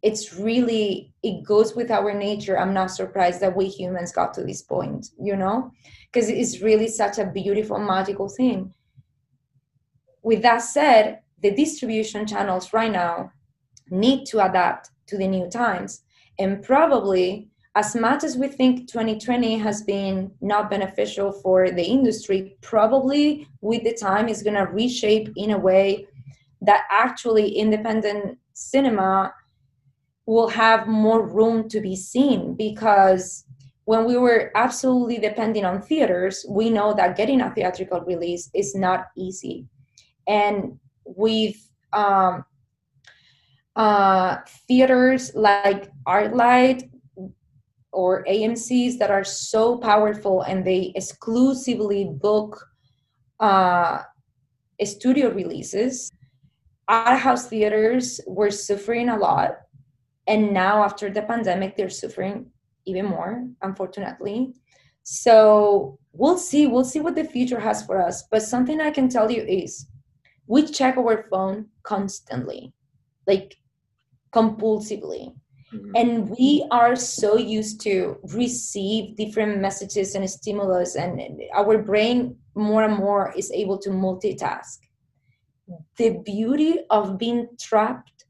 it's really it goes with our nature. I'm not surprised that we humans got to this point, you know, because it's really such a beautiful, magical thing. With that said, the distribution channels right now need to adapt to the new times. And probably, as much as we think 2020 has been not beneficial for the industry, probably with the time is going to reshape in a way that actually independent cinema will have more room to be seen because when we were absolutely depending on theaters, we know that getting a theatrical release is not easy. And with um, uh, theaters like ArcLight or AMC's that are so powerful and they exclusively book uh, studio releases. Art house theaters were suffering a lot, and now after the pandemic, they're suffering even more, unfortunately. So we'll see. We'll see what the future has for us. But something I can tell you is, we check our phone constantly, like compulsively Mhm. and we are so used to receive different messages and stimulus and our brain more and more is able to multitask the beauty of being trapped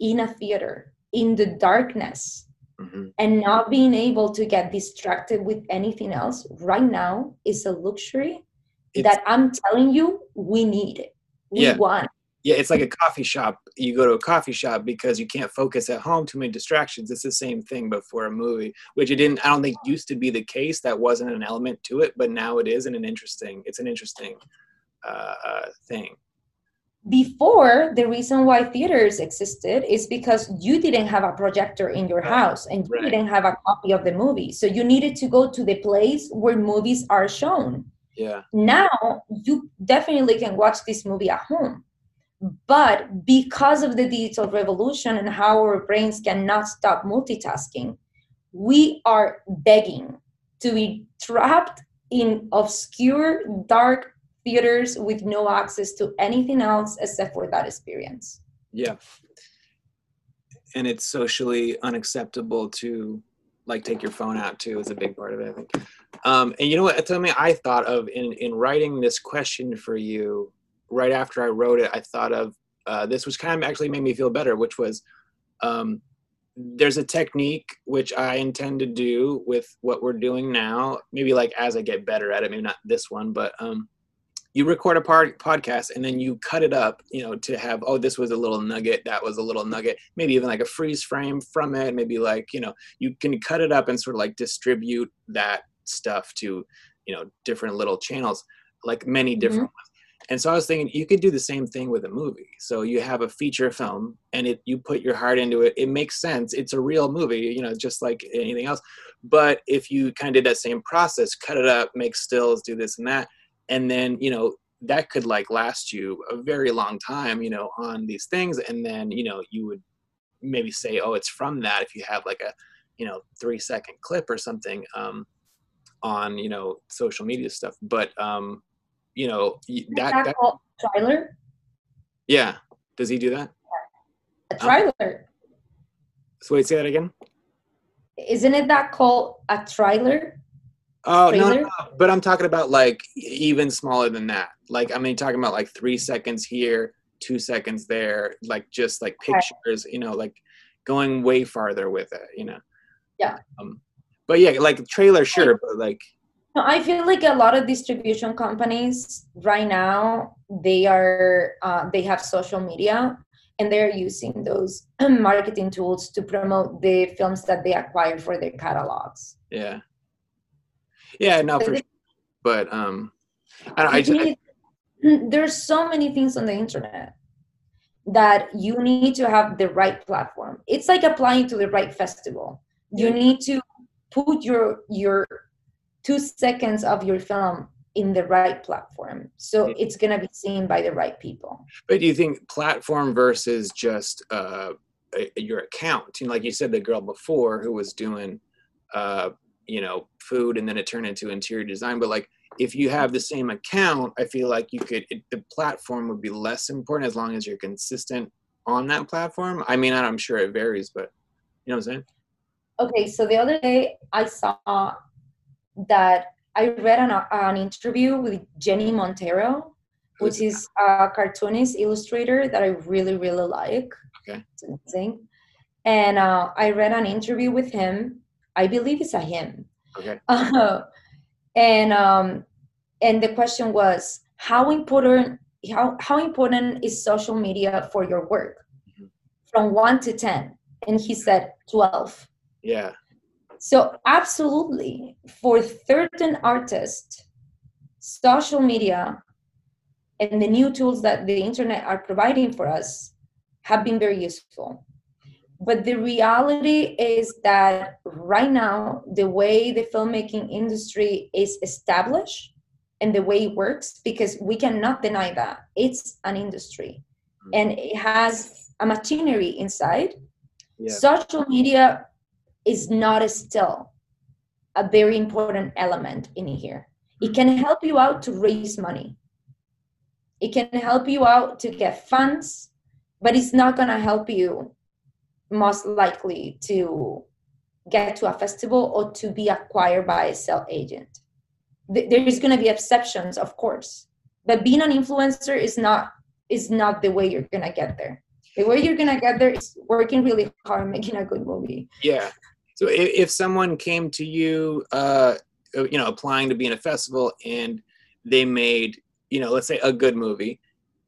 in a theater in the darkness Mhm. and not being able to get distracted with anything else right now is a luxury It's- that i'm telling you we need it we Yeah. want yeah it's like a coffee shop. You go to a coffee shop because you can't focus at home too many distractions. It's the same thing but for a movie which it didn't i don't think used to be the case. That wasn't an element to it but now it is and an interesting it's an interesting uh, uh, thing. Before the reason why theaters existed is because you didn't have a projector in your house and you Right. didn't have a copy of the movie. So you needed to go to the place where movies are shown. Yeah. Now you definitely can watch this movie at home but because of the digital revolution and how our brains cannot stop multitasking we are begging to be trapped in obscure, dark theaters with no access to anything else except for that experience. Yeah. And it's socially unacceptable to like take your phone out too is a big part of it, I think. Um, and you know what? Me, I thought of in in writing this question for you. Right after I wrote it, I thought of uh, this, which kind of actually made me feel better, which was um, there's a technique which I intend to do with what we're doing now. Maybe like as I get better at it, maybe not this one, but um, you record a podcast and then you cut it up, you know, to have oh this was a little nugget, that was a little nugget, maybe even like a freeze frame from it, maybe like you know you can cut it up and sort of like distribute that stuff to you know different little channels, like many different mm-hmm. ones and so i was thinking you could do the same thing with a movie. So you have a feature film and it you put your heart into it. It makes sense. It's a real movie you know just like anything else. But if you kind of did that same process cut it up make stills do this and that and then you know that could like last you a very long time you know on these things. And then you know you would maybe say oh it's from that if you have like a you know three second clip or something um on you know social media stuff. But um you know that, that, trailer. Yeah, does he do that? A trailer. so wait, say that again. Isn't it that called a trailer? Oh no, no, but I'm talking about like even smaller than that. Like I mean, talking about like three seconds here, two seconds there, like just like pictures. You know, like going way farther with it. You know. Yeah. Um, but yeah, like trailer, sure, but like I feel like a lot of distribution companies right now they are uh, they have social media and they're using those [CLEARS THROAT] marketing tools to promote the films that they acquire for their catalogs. Yeah. Yeah, no, for sure. But um, I don't. I, just, I, [CLEARS THROAT] there's so many things on the internet that you need to have the right platform. It's like applying to the right festival. You need to put your your two seconds of your film in the right platform. So it's going to be seen by the right people. But do you think platform versus just uh, your account? You know like you said the girl before who was doing uh, you know food and then it turned into interior design. But like if you have the same account i feel like you could it, the platform would be less important as long as you're consistent on that platform. I mean i'm sure it varies but you know what i'm saying? Okay so the other day i saw that I read an, an interview with Jenny Montero, which is a cartoonist illustrator that I really, really like. Okay. It's amazing. And uh, I read an interview with him. I believe it's a him. Okay. Uh, [LAUGHS] and um, and the question was how important how how important is social media for your work? Mm-hmm. From one to ten, and he said twelve. Yeah. So, absolutely, for certain artists, social media and the new tools that the internet are providing for us have been very useful. But the reality is that right now, the way the filmmaking industry is established and the way it works, because we cannot deny that it's an industry mm. and it has a machinery inside. Yeah. Social media is not still a very important element in here. It can help you out to raise money. It can help you out to get funds, but it's not going to help you most likely to get to a festival or to be acquired by a sell agent. There is going to be exceptions, of course, but being an influencer is not is not the way you're going to get there. The way you're going to get there is working really hard, making a good movie. Yeah, so if, if someone came to you, uh, you know, applying to be in a festival and they made, you know, let's say a good movie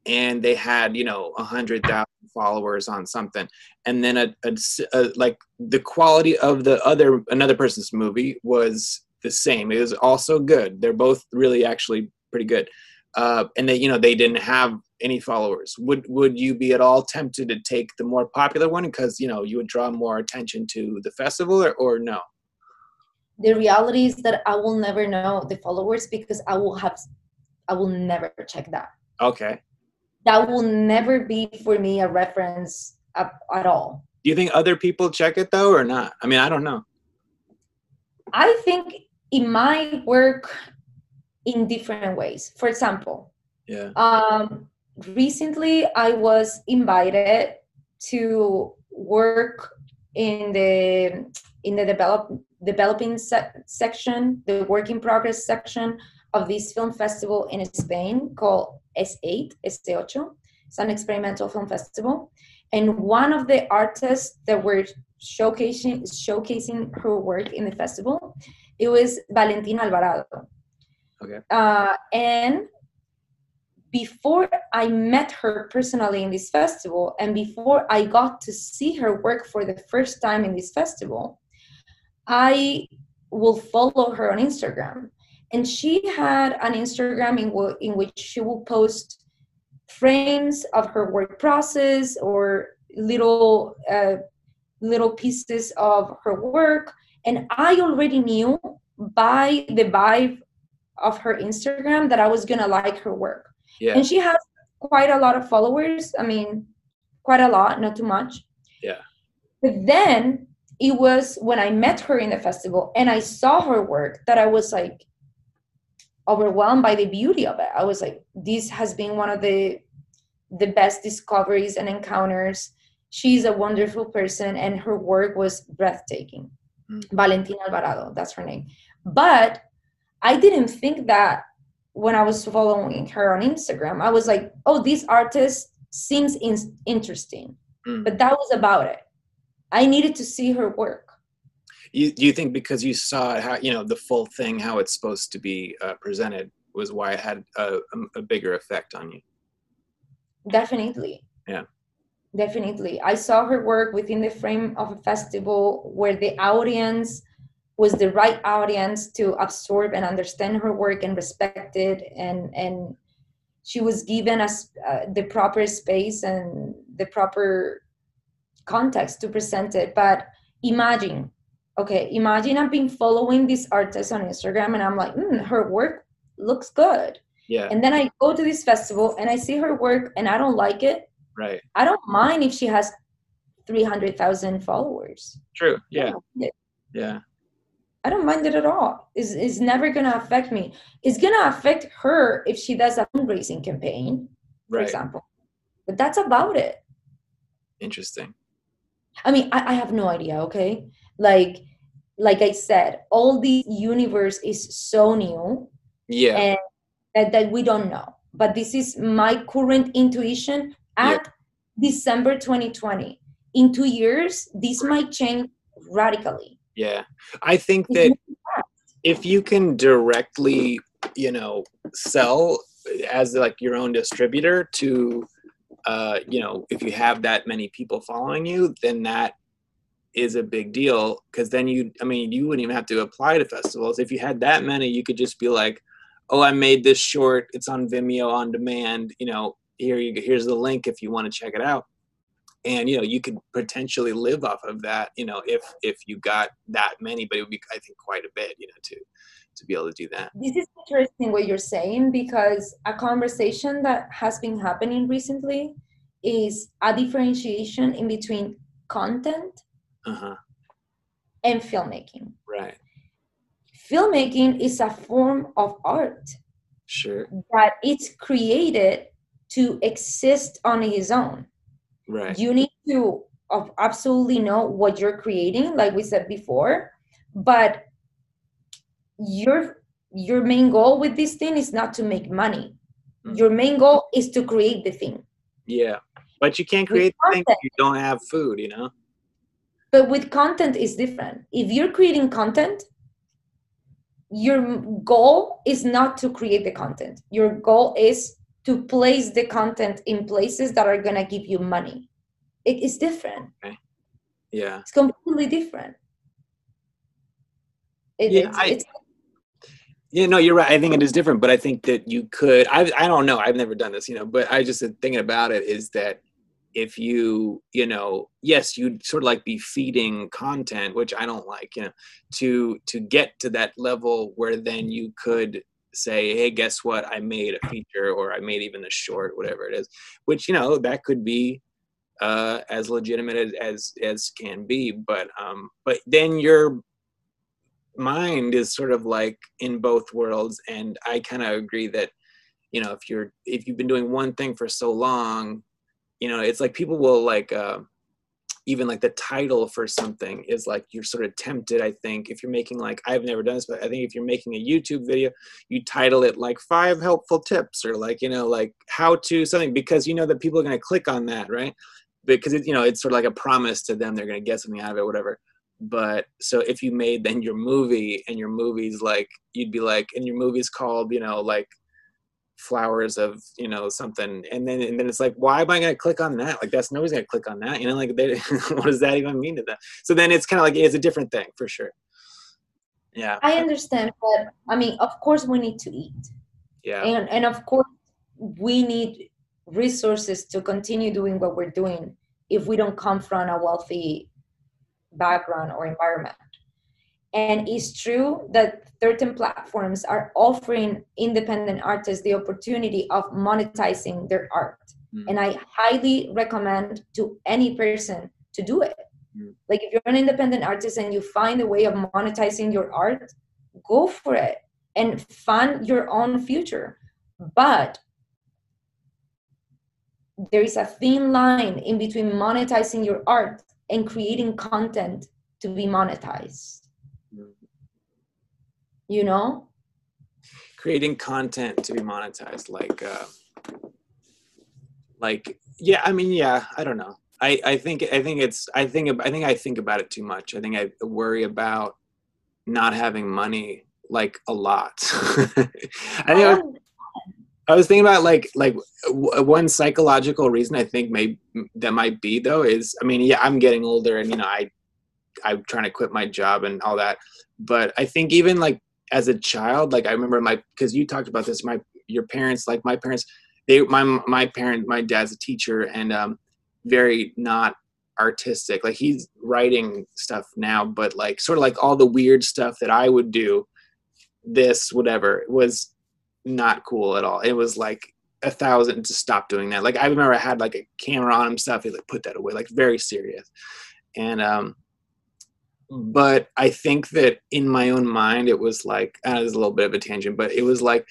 and they had, you know, a hundred thousand followers on something and then a, a, a, like the quality of the other, another person's movie was the same. It was also good. They're both really actually pretty good. Uh, and they, you know, they didn't have any followers. Would would you be at all tempted to take the more popular one? Because you know you would draw more attention to the festival or, or no? The reality is that i will never know the followers because i will have i will never check that. Okay. That will never be for me a reference at, at all. Do you think other people check it though or not? I mean i don't know. I think it might work in different ways. For example, Yeah. um, recently I was invited to work in the in the develop developing se- section, the work in progress section of this film festival in Spain called S8, S8. It's an experimental film festival, and one of the artists that were showcasing showcasing her work in the festival, it was Valentina Alvarado. Okay. Uh, and before I met her personally in this festival, and before I got to see her work for the first time in this festival, I will follow her on Instagram. And she had an Instagram in, w- in which she will post frames of her work process or little uh, little pieces of her work. And I already knew by the vibe of her Instagram that I was gonna like her work Yeah. and she has quite a lot of followers i mean quite a lot not too much Yeah. but then it was when i met her in the festival and i saw her work that i was like overwhelmed by the beauty of it i was like this has been one of the the best discoveries and encounters she's a wonderful person and her work was breathtaking Mm. valentina alvarado that's her name but i didn't think that when I was following her on Instagram, I was like, oh, this artist seems in- interesting. Mm. But that was about it. I needed to see her work. You, do you think because you saw how you know the full thing, how it's supposed to be uh, presented, was why it had a, a, a bigger effect on you? Definitely. Yeah. Definitely. I saw her work within the frame of a festival where the audience was the right audience to absorb and understand her work and respect it and and she was given us uh, the proper space and the proper context to present it but imagine okay imagine i've been following this artist on instagram and i'm like mm, her work looks good Yeah. and then i go to this festival and i see her work and i don't like it Right. i don't mind if she has 300000 followers True. Yeah. Yeah. Yeah. I don't mind it at all. It's, it's never going to affect me. It's going to affect her if she does a fundraising campaign, for Right. example. But that's about it. Interesting. I mean, I, I have no idea, okay? Like, like I said, all the universe is so new Yeah. and that, that we don't know. But this is my current intuition at December 2020. In two years, this might change radically. Yeah. I think that if you can directly, you know, sell as like your own distributor to, uh, you know, if you have that many people following you, then that is a big deal because then you, I mean, you wouldn't even have to apply to festivals. If you had that many, you could just be like, oh, I made this short. It's on Vimeo on demand. You know, here you here's the link if you want to check it out and you know you could potentially live off of that you know if if you got that many but it would be i think quite a bit you know to to be able to do that This is interesting what you're saying because a conversation that has been happening recently is a differentiation in between content uh-huh and filmmaking. right Filmmaking is a form of art sure that it's created to exist on its own. Right You need to absolutely know what you're creating, like we said before, but your your main goal with this thing is not to make money. Mm. Your main goal is to create the thing. yeah but you can't create the thing if you don't have food you know But with content is different. If you're creating content, your goal is not to create the content. Your goal is to place the content in places that are going to give you money. It is different. yeah It's completely different. It, Yeah, it's, I- it's Yeah, no, you're right. I think it is different, but I think that you could. I I don't know. I've never done this, you know. But I just thinking about it is that if you, you know, yes, you'd sort of like be feeding content, which I don't like, you know, to to get to that level where then you could say, hey, guess what? I made a feature, or I made even a short, whatever it is. Which you know that could be uh, as legitimate as, as can be, but um, but then you're mind is sort of like in both worlds and i kind of agree that you know if you're if you've been doing one thing for so long you know it's like people will like uh, even like the title for something is like you're sort of tempted i think if you're making like i've never done this but i think if you're making a youtube video you title it like five helpful tips or like you know like how to something because you know that people are going to click on that right? Because it, you know it's sort of like a promise to them they're going to get something out of it whatever. But so if you made then your movie and your movie's like you'd be like and your movie's called you know like flowers of you know something and then and then it's like why am i going to click on that? Like that's nobody's going to click on that you know like they, [LAUGHS] what does that even mean to them? So then it's kind of like it's a different thing for sure. Yeah. I understand but i mean of course we need to eat. Yeah. And and of course we need resources to continue doing what we're doing if we don't come from a wealthy background or environment and it's true that certain platforms are offering independent artists the opportunity of monetizing their art. Mm. And I highly recommend to any person to do it. Mm. Like if you're an independent artist and you find a way of monetizing your art, go for it and fund your own future. But there is a thin line in between monetizing your art and creating content to be monetized you know? Creating content to be monetized like uh like yeah i mean yeah i don't know. I i think i think it's i think i think i think about it too much. I think i worry about not having money like a lot. [LAUGHS] I think oh. I was thinking about like like one psychological reason I think may that might be though is I mean yeah I'm getting older and you know I I'm trying to quit my job and all that. But I think even like as a child like i remember my because you talked about this my your parents like my parents they my my parent my dad's a teacher and um very not artistic like he's writing stuff now but like sort of like all the weird stuff that i would do this whatever was not cool at all. It was like a thousand to stop doing that. Like i remember i had like a camera on him stuff he like put that away like very serious. And um but I think that in my own mind, it was like, uh, it was a little bit of a tangent, but it was like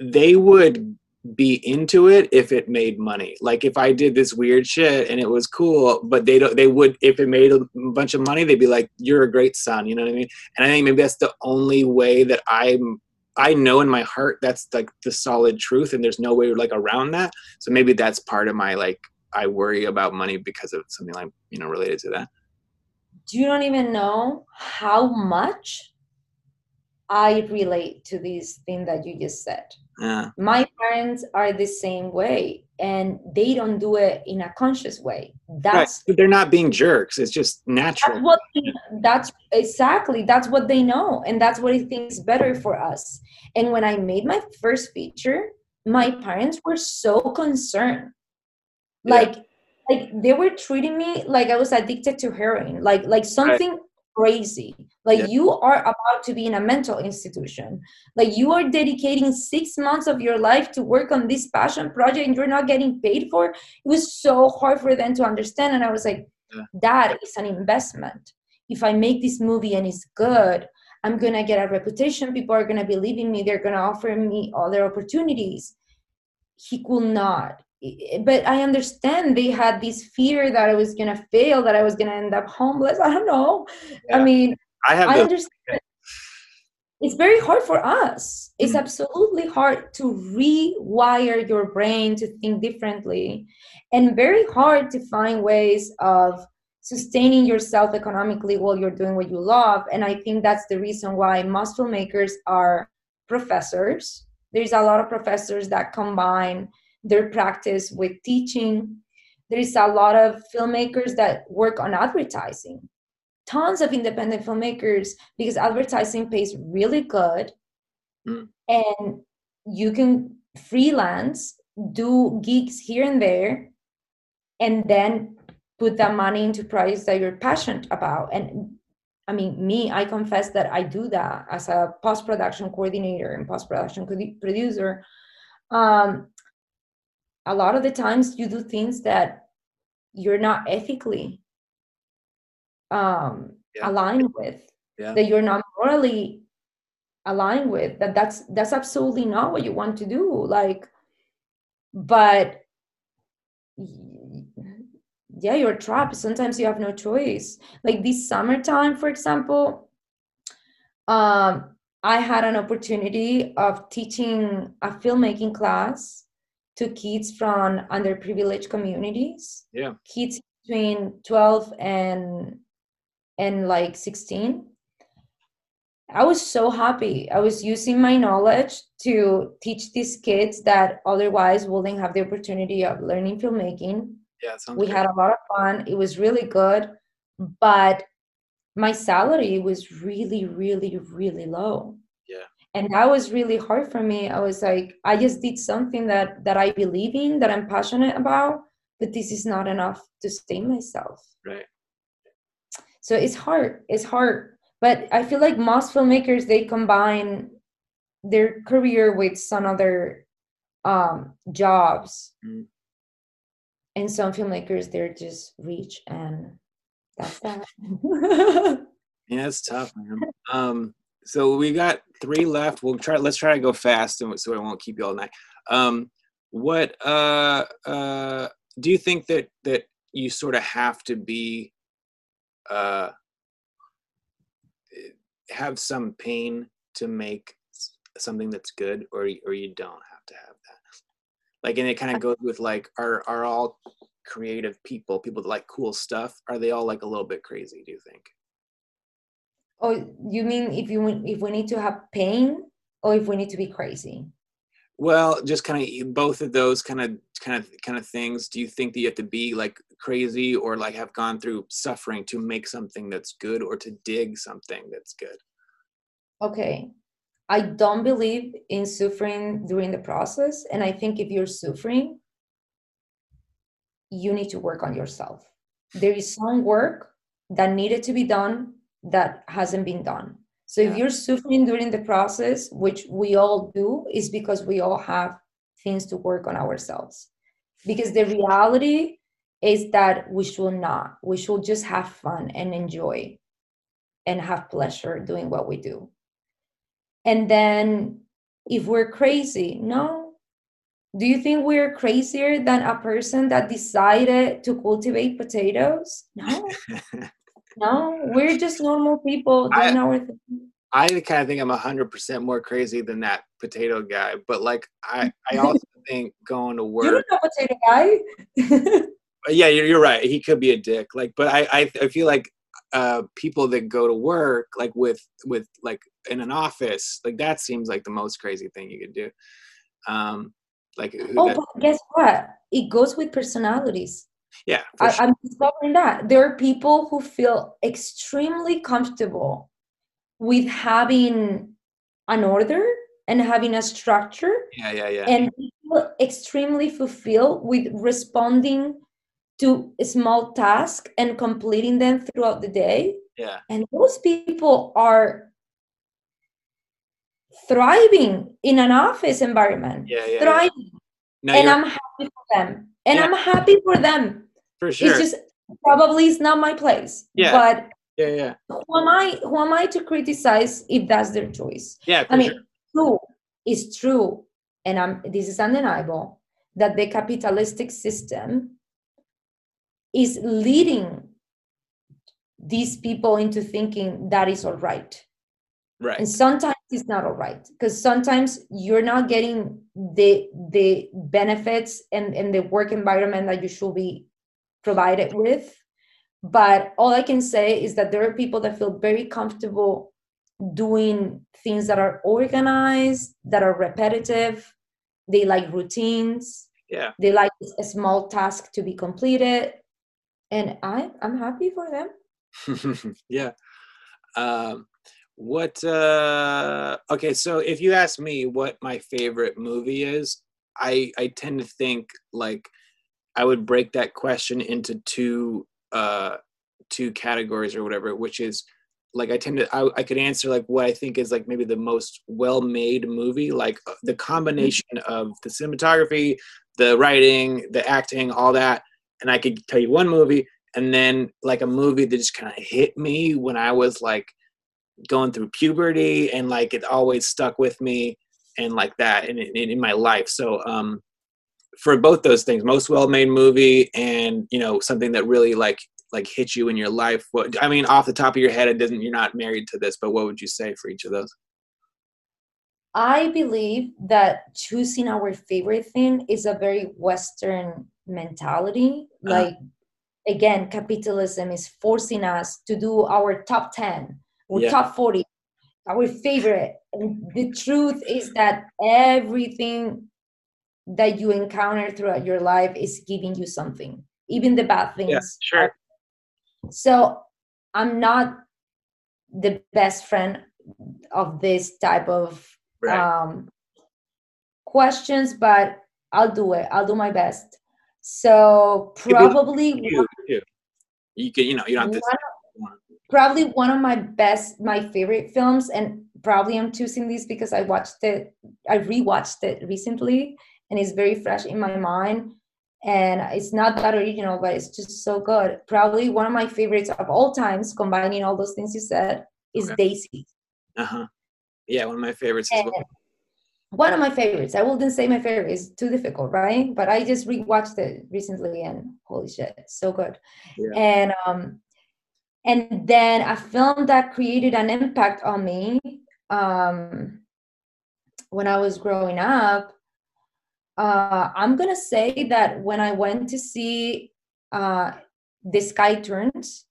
they would be into it if it made money. Like if I did this weird shit and it was cool, but they don't, they would, if it made a bunch of money, they'd be like, you're a great son. You know what I mean? And I think maybe that's the only way that I'm, I know in my heart that's like the solid truth and there's no way like around that. So maybe that's part of my like, I worry about money because of something like, you know, related to that you don't even know how much I relate to this thing that you just said. Yeah. My parents are the same way and they don't do it in a conscious way. That's right. they're not being jerks. It's just natural. That's what that's exactly that's what they know and that's what they think is better for us. And when I made my first feature, my parents were so concerned. Like like they were treating me like I was addicted to heroin, like like something right. crazy. Like yeah. you are about to be in a mental institution. Like you are dedicating six months of your life to work on this passion project and you're not getting paid for. It was so hard for them to understand. And I was like, yeah. that is an investment. If I make this movie and it's good, I'm gonna get a reputation. People are gonna believe in me. They're gonna offer me other opportunities. He could not but I understand they had this fear that I was gonna fail, that I was gonna end up homeless. [LAUGHS] I don't know. Yeah. I mean, I have. I understand. It's very hard for us. It's mm-hmm. absolutely hard to rewire your brain to think differently, and very hard to find ways of sustaining yourself economically while you're doing what you love. And I think that's the reason why most filmmakers are professors. There's a lot of professors that combine their practice with teaching. There is a lot of filmmakers that work on advertising. Tons of independent filmmakers because advertising pays really good mm. and you can freelance, do gigs here and there, and then put that money into projects that you're passionate about. And I mean, me, I confess that I do that as a post production coordinator and post production producer. Um, a lot of the times you do things that you're not ethically um, yeah. aligned with Yeah. that you're not morally aligned with that that's that's absolutely not what you want to do like but yeah you're trapped sometimes you have no choice like this summertime for example um i had an opportunity of teaching a filmmaking class to kids from underprivileged communities Yeah. kids between 12 and and like 16 I was so happy. I was using my knowledge to teach these kids that otherwise wouldn't have the opportunity of learning filmmaking. Yeah. We great. had a lot of fun. It was really good, but my salary was really, really, really low. And that was really hard for me. I was like, I just did something that that I believe in, that I'm passionate about, but this is not enough to sustain myself right. so it's hard it's hard but i feel like most filmmakers they combine their career with some other um jobs Mm. and some filmmakers they're just rich and that's [LAUGHS] that [LAUGHS] Yeah, it's tough, man. Um, so we got three left. We'll try. Let's try to go fast, and so I won't keep you all night. Um, what uh, uh, do you think that that you sort of have to be uh, have some pain to make something that's good, or or you don't have to have that? Like, and it kind of goes with like, are are all creative people, people that like cool stuff, are they all like a little bit crazy? Do you think? Oh you mean if you if we need to have pain or if we need to be crazy Well, just kind of both of those kind of kind of kind of things. Do you think that you have to be like crazy or like have gone through suffering to make something that's good or to dig something that's good? okay i don't believe in suffering during the process and i think if you're suffering you need to work on yourself there is some work that needed to be done that hasn't been done so if you're suffering during the process which we all do is because we all have things to work on ourselves because the reality is that we should not we should just have fun and enjoy and have pleasure doing what we do and then if we're crazy, no. Do you think we're crazier than a person that decided to cultivate potatoes? No. [LAUGHS] No, we're just normal people I- doing our thing. I kind of think I'm hundred percent more crazy than that potato guy, but like I [LAUGHS] I also think going to work. You don't know potato guy. [LAUGHS] yeah, you're, you're right. He could be a dick. Like, but I, I, I feel like uh, people that go to work, like with, with like in an office, like that seems like the most crazy thing you could do. Um, like, oh, that, but guess what? It goes with personalities. Yeah, I, sure. I'm discovering that there are people who feel extremely comfortable with having an order and having a structure yeah, yeah, yeah. and people extremely fulfilled with responding to a small tasks and completing them throughout the day yeah, and those people are thriving in an office environment yeah, yeah. yeah. thriving No, and i'm happy for them and Yeah. i'm happy for them for sure. it's just probably it's not my place Yeah. but yeah, yeah, who am i who am i to criticize if that's their choice yeah. I mean, sure. true is true, and I'm, this is undeniable that the capitalistic system is leading these people into thinking that is all right. Right. And sometimes it's not all right because sometimes you're not getting the the benefits and, and the work environment that you should be provided with. But all I can say is that there are people that feel very comfortable doing things that are organized, that are repetitive. They like routines. Yeah. They like a small task to be completed. And I, I'm happy for them. [LAUGHS] yeah. Um, what? Uh, okay, so if you ask me what my favorite movie is, I I tend to think like I would break that question into two uh two categories or whatever, which is like I tend to I, I could answer like what I think is like maybe the most well made movie, like uh, the combination of the cinematography, the writing, the acting, all that, and I could tell you one movie and then like a movie that just kind of hit me when I was like going through puberty and like it always stuck with me and like that in, in, in my life so um for both those things most well-made movie and you know something that really like like hit you in your life what i mean off the top of your head it doesn't you're not married to this but what would you say for each of those I believe that choosing our favorite thing is a very Western mentality. Uh-huh. Like, again, capitalism is forcing us to do our top 10 or Yeah. top 40, our favorite. And the truth is that everything that you encounter throughout your life is giving you something, even the bad things. yeah sure So I'm not the best friend of this type of right um, questions, but I'll do it. I'll do my best. So probably you, too. you can you know you don't have to probably one of my best, my favorite films, and probably I'm choosing this because I watched it, I rewatched it recently, and it's very fresh in my mind. And it's not that original, but it's just so good. Probably one of my favorites of all times, combining all those things you said, is Okay. Daisy. uh-huh yeah one of my favorites as well one of my favorites. I wouldn't say my favorite. is too difficult, right? But I just rewatched it recently, and holy shit, so good. Yeah. And um, and then a film that created an impact on me um, when I was growing up. Uh, I'm gonna say that when I went to see uh, "The Sky Turns"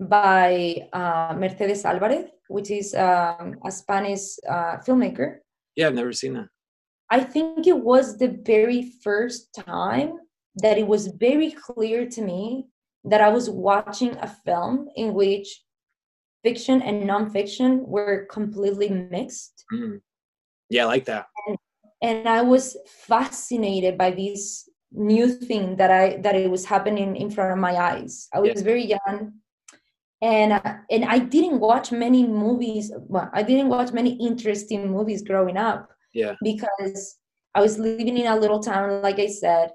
by uh, Mercedes Alvarez, which is um, a Spanish uh, filmmaker. yeah i've never seen that I think it was the very first time that it was very clear to me that I was watching a film in which fiction and nonfiction were completely mixed. Mm. yeah i like that And I was fascinated by this new thing that I that it was happening in front of my eyes. I was Yeah. very young and and I didn't watch many movies. Well, I didn't watch many interesting movies growing up yeah because I was living in a little town, like I said.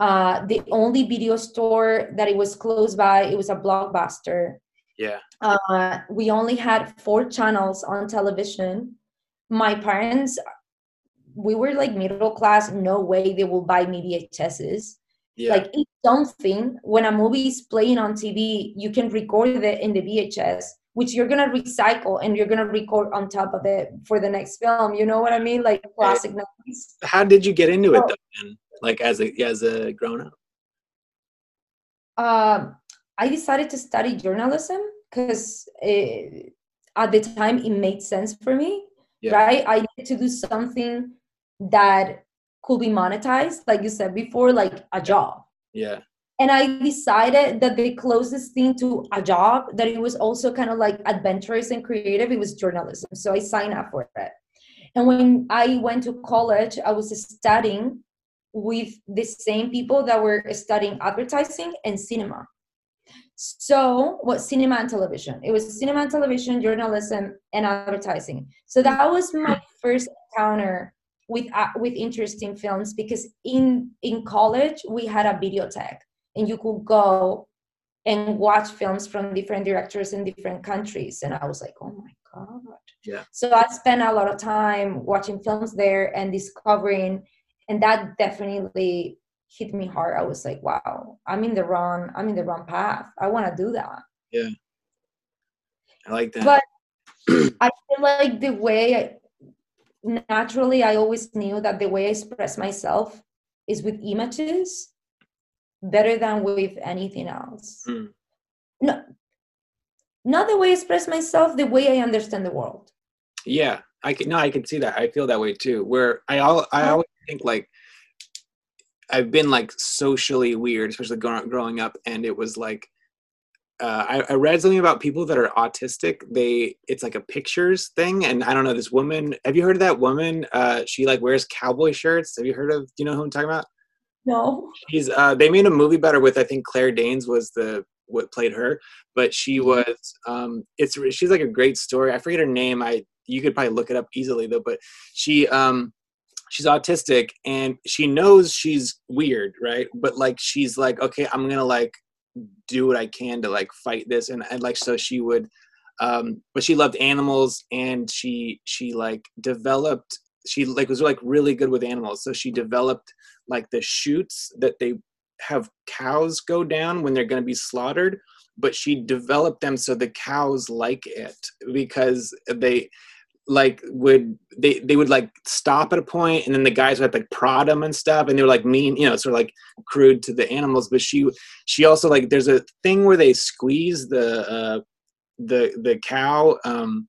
Uh, the only video store that it was close by, it was a blockbuster. yeah Uh, we only had four channels on television. My parents, we were like middle class. No way they will buy me VHSs. yeah Like it's something when a movie is playing on TV, you can record it in the VHS, which you're gonna recycle and you're gonna record on top of it for the next film. You know what I mean? Like classic movies. how did you get into it though then? like as a as a grown up Um, I decided to study journalism because at the time it made sense for me. Yeah. Right? I needed to do something that could be monetized, like you said before, like a job. yeah and i decided that the closest thing to a job that it was also kind of like adventurous and creative it was journalism. So i signed up for it. And when i went to college i was studying with the same people that were studying advertising and cinema. So what cinema and television? It was cinema and television journalism and advertising. So that was my first encounter with uh, with interesting films because in in college we had a video videotheque and you could go and watch films from different directors in different countries. And i was like oh my god. Yeah. so i spent a lot of time watching films there and discovering and that definitely hit me hard. I was like wow i'm in the wrong i'm in the wrong path. I want to do that. Yeah. i like that. But i feel like the way I, naturally i always knew that the way i express myself is with images better than with anything else Mm. no not the way i express myself the way i understand the world Yeah, I can. No, I can see that. I feel that way too. Where I all I always think like I've been like socially weird, especially growing growing up, and it was like uh, I, I read something about people that are autistic. They it's like a pictures thing, and I don't know this woman. Have you heard of that woman? Uh, she like wears cowboy shirts. Have you heard of? Do you know who I'm talking about? No She's uh they made a movie about her with I think Claire Danes was the what played her, but she was um it's she's like a great story. I forget her name. I you could probably look it up easily though, but she um she's autistic and she knows she's weird, right? But like she's like okay, I'm going to like do what I can to like fight this and and like so she would um, but she loved animals and she she like developed she like was like really good with animals. So she developed like the chutes that they have cows go down when they're going to be slaughtered but she developed them so the cows like it because they like would they they would like stop at a point and then the guys would like prod them and stuff and they were like mean you know sort of like crude to the animals. But she she also like there's a thing where they squeeze the uh the the cow um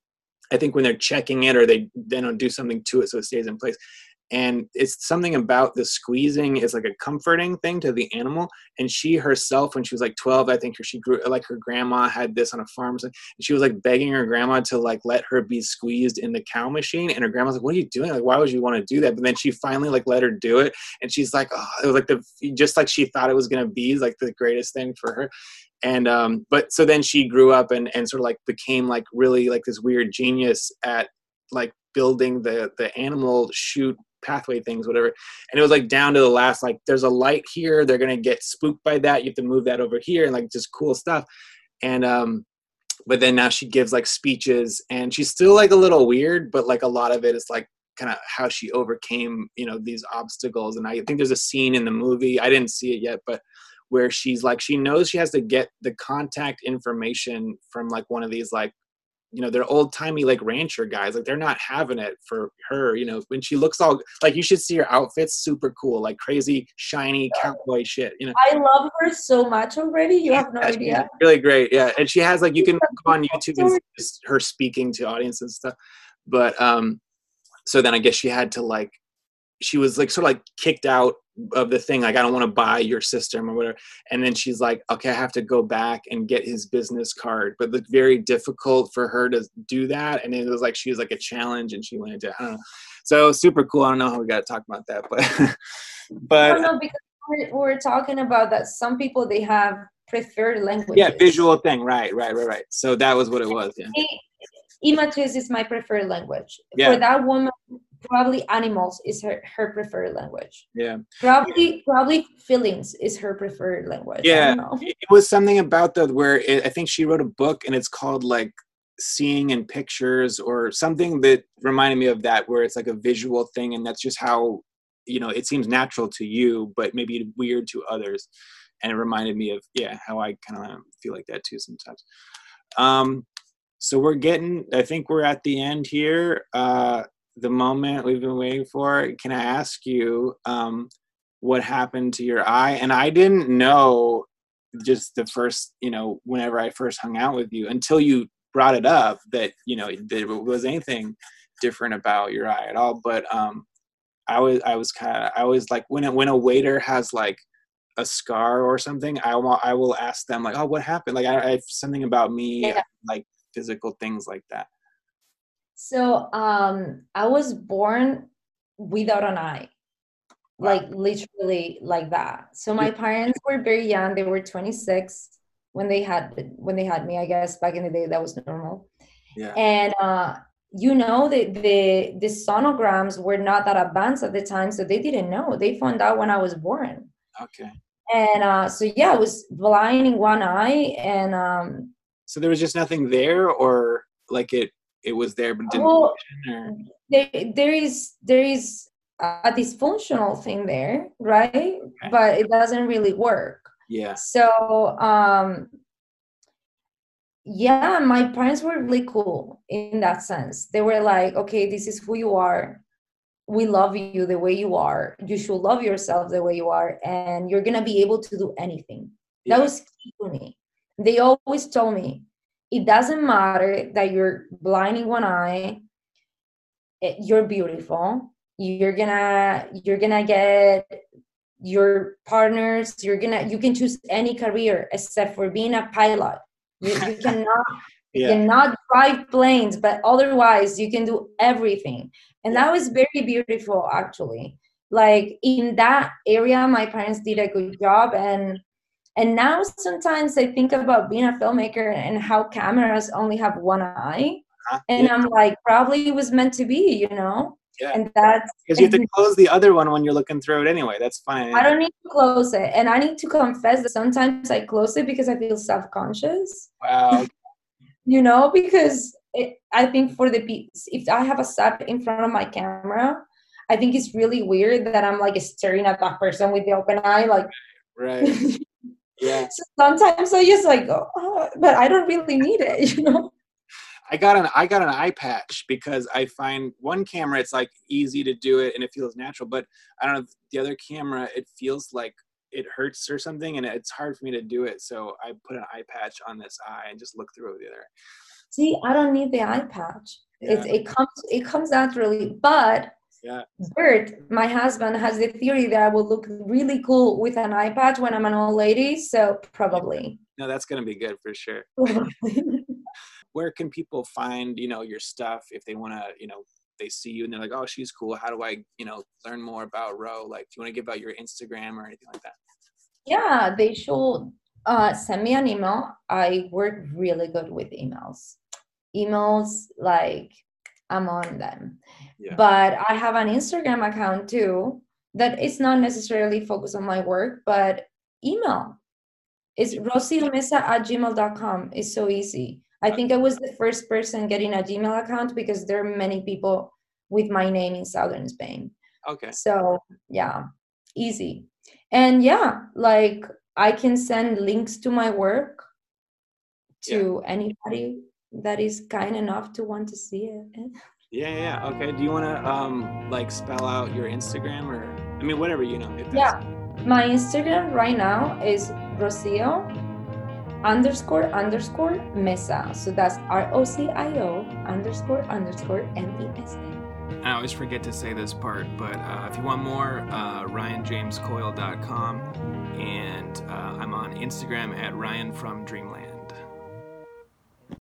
i think when they're checking it or they they don't do something to it so it stays in place. And it's something about the squeezing is like a comforting thing to the animal. And she herself when she was like 12 i think she grew like her grandma had this on a farm and she was like begging her grandma to like let her be squeezed in the cow machine. And her grandma's like what are you doing? Like why would you want to do that? But then she finally like let her do it. And she's like oh it was like the just like she thought it was to be like the greatest thing for her and um but so then she grew up and and sort of like became like really like this weird genius at like building the the animal chute pathway things whatever. And it was like down to the last like there's a light here they're gonna get spooked by that you have to move that over here and like just cool stuff. And um but then now she gives like speeches and she's still like a little weird but like a lot of it is like kind of how she overcame you know these obstacles. And i think there's a scene in the movie i didn't see it yet but where she's like she knows she has to get the contact information from like one of these like you know they're old timey like rancher guys like they're not having it for her you know when she looks all like you should see her outfits super cool like crazy shiny cowboy shit you know I love her so much already. You have no Yeah, idea. really great yeah and she has like you can go on youtube and see just her speaking to audience and stuff but um so then i guess she had to like she was like sort of like kicked out of the thing like i don't want to buy your system or whatever. And then she's like okay i have to go back and get his business card. But it's very difficult for her to do that and it was like she was like a challenge and she went into i don't know. So super cool. I don't know how we got to talk about that but [LAUGHS] I but don't know because we're, we're talking about that some people they have preferred language yeah visual thing. Right right right right. So that was what it was yeah Me, is my preferred language. Yeah. For that woman, probably animals is her, her preferred language. yeah Probably probably feelings is her preferred language. Yeah. it was something about the where it, I think she wrote a book and it's called like seeing in pictures or something that reminded me of that where it's like a visual thing and that's just how you know it seems natural to you but maybe weird to others and it reminded me of yeah how I kind of feel like that too sometimes um so we're getting I think we're at the end here. Uh the moment we've been waiting for can I ask you um what happened to your eye? And I didn't know just the first you know whenever i first hung out with you until you brought it up that you know there was anything different about your eye at all. But um i was i was kind of i was like when a, when a waiter has like a scar or something i will i will ask them like oh what happened? Like i, I have something about me Yeah. like physical things like that So um I was born without an eye. Wow. Like literally like that. So my parents were very young. They were 26 when they had when they had me. I guess back in the day that was normal. yeah And uh you know the the the sonograms were not that advanced at the time, so they didn't know. They found out when I was born. okay And uh so yeah, I was blind in one eye and um so there was just nothing there or like it it was there but didn't well, there there is there is a dysfunctional thing there right? But it doesn't really work. Yeah. So um yeah my parents were really cool in that sense. They were like okay this is who you are. We love you the way you are. You should love yourself the way you are and you're gonna be able to do anything. That was key to me they always told me it doesn't matter that you're blind in one eye eh, you're beautiful. You're gonna you're gonna get your partners you're gonna you can choose any career except for being a pilot. You, you [LAUGHS] cannot you yeah. cannot drive planes but otherwise you can do everything. And that was very beautiful actually. Like in that area my parents did a good job and and now sometimes i think about being a filmmaker and how cameras only have one eye Huh? and yeah. i'm like probably it was meant to be you know Yeah. and that's because you have to close the other one when you're looking through it anyway that's fine i don't need to close it and i need to confess that sometimes i close it because i feel self-conscious wow [LAUGHS] you know, because it, I think for the pe- if I have a set in front of my camera, I think it's really weird that I'm like staring at that person with the open eye, like. Right. [LAUGHS] Yeah. so sometimes I just like, oh, but I don't really need it, [LAUGHS] you know. I got an I got an eye patch because I find one camera it's like easy to do it and it feels natural, but I don't know the other camera it feels like it hurts or something and it's hard for me to do it. So I put an eye patch on this eye and just look through it the other. See, I don't need the eye patch. Yeah. It it comes it comes naturally, but Yeah. Bert, my husband, has the theory that I will look really cool with an iPad when I'm an old lady. So probably. No, that's gonna be good for sure. [LAUGHS] Where can people find, you know, your stuff if they wanna, you know, they see you and they're like, oh, she's cool. How do I, you know, learn more about Ro? Like, do you want to give out your Instagram or anything like that? yeah, they should uh, send me an email. I work really good with emails. Emails, like I'm on them. Yeah. But I have an Instagram account too that is not necessarily focused on my work, but email. It's rociomesa at gmail.com. It's so easy. I think I was the first person getting a Gmail account because there are many people with my name in southern Spain. Okay. So yeah, easy. And yeah, like I can send links to my work to anybody that is kind enough to want to see it. [LAUGHS] Yeah, yeah. Okay. Do you want to um like spell out your Instagram or I mean whatever you know? Yeah. My Instagram right now is Rocio underscore underscore Mesa. So that's R O C I O underscore underscore M E S A. I always forget to say this part, but uh, if you want more, uh, RyanJamesCoyle.com, and uh, I'm on Instagram at Ryan from Dreamland.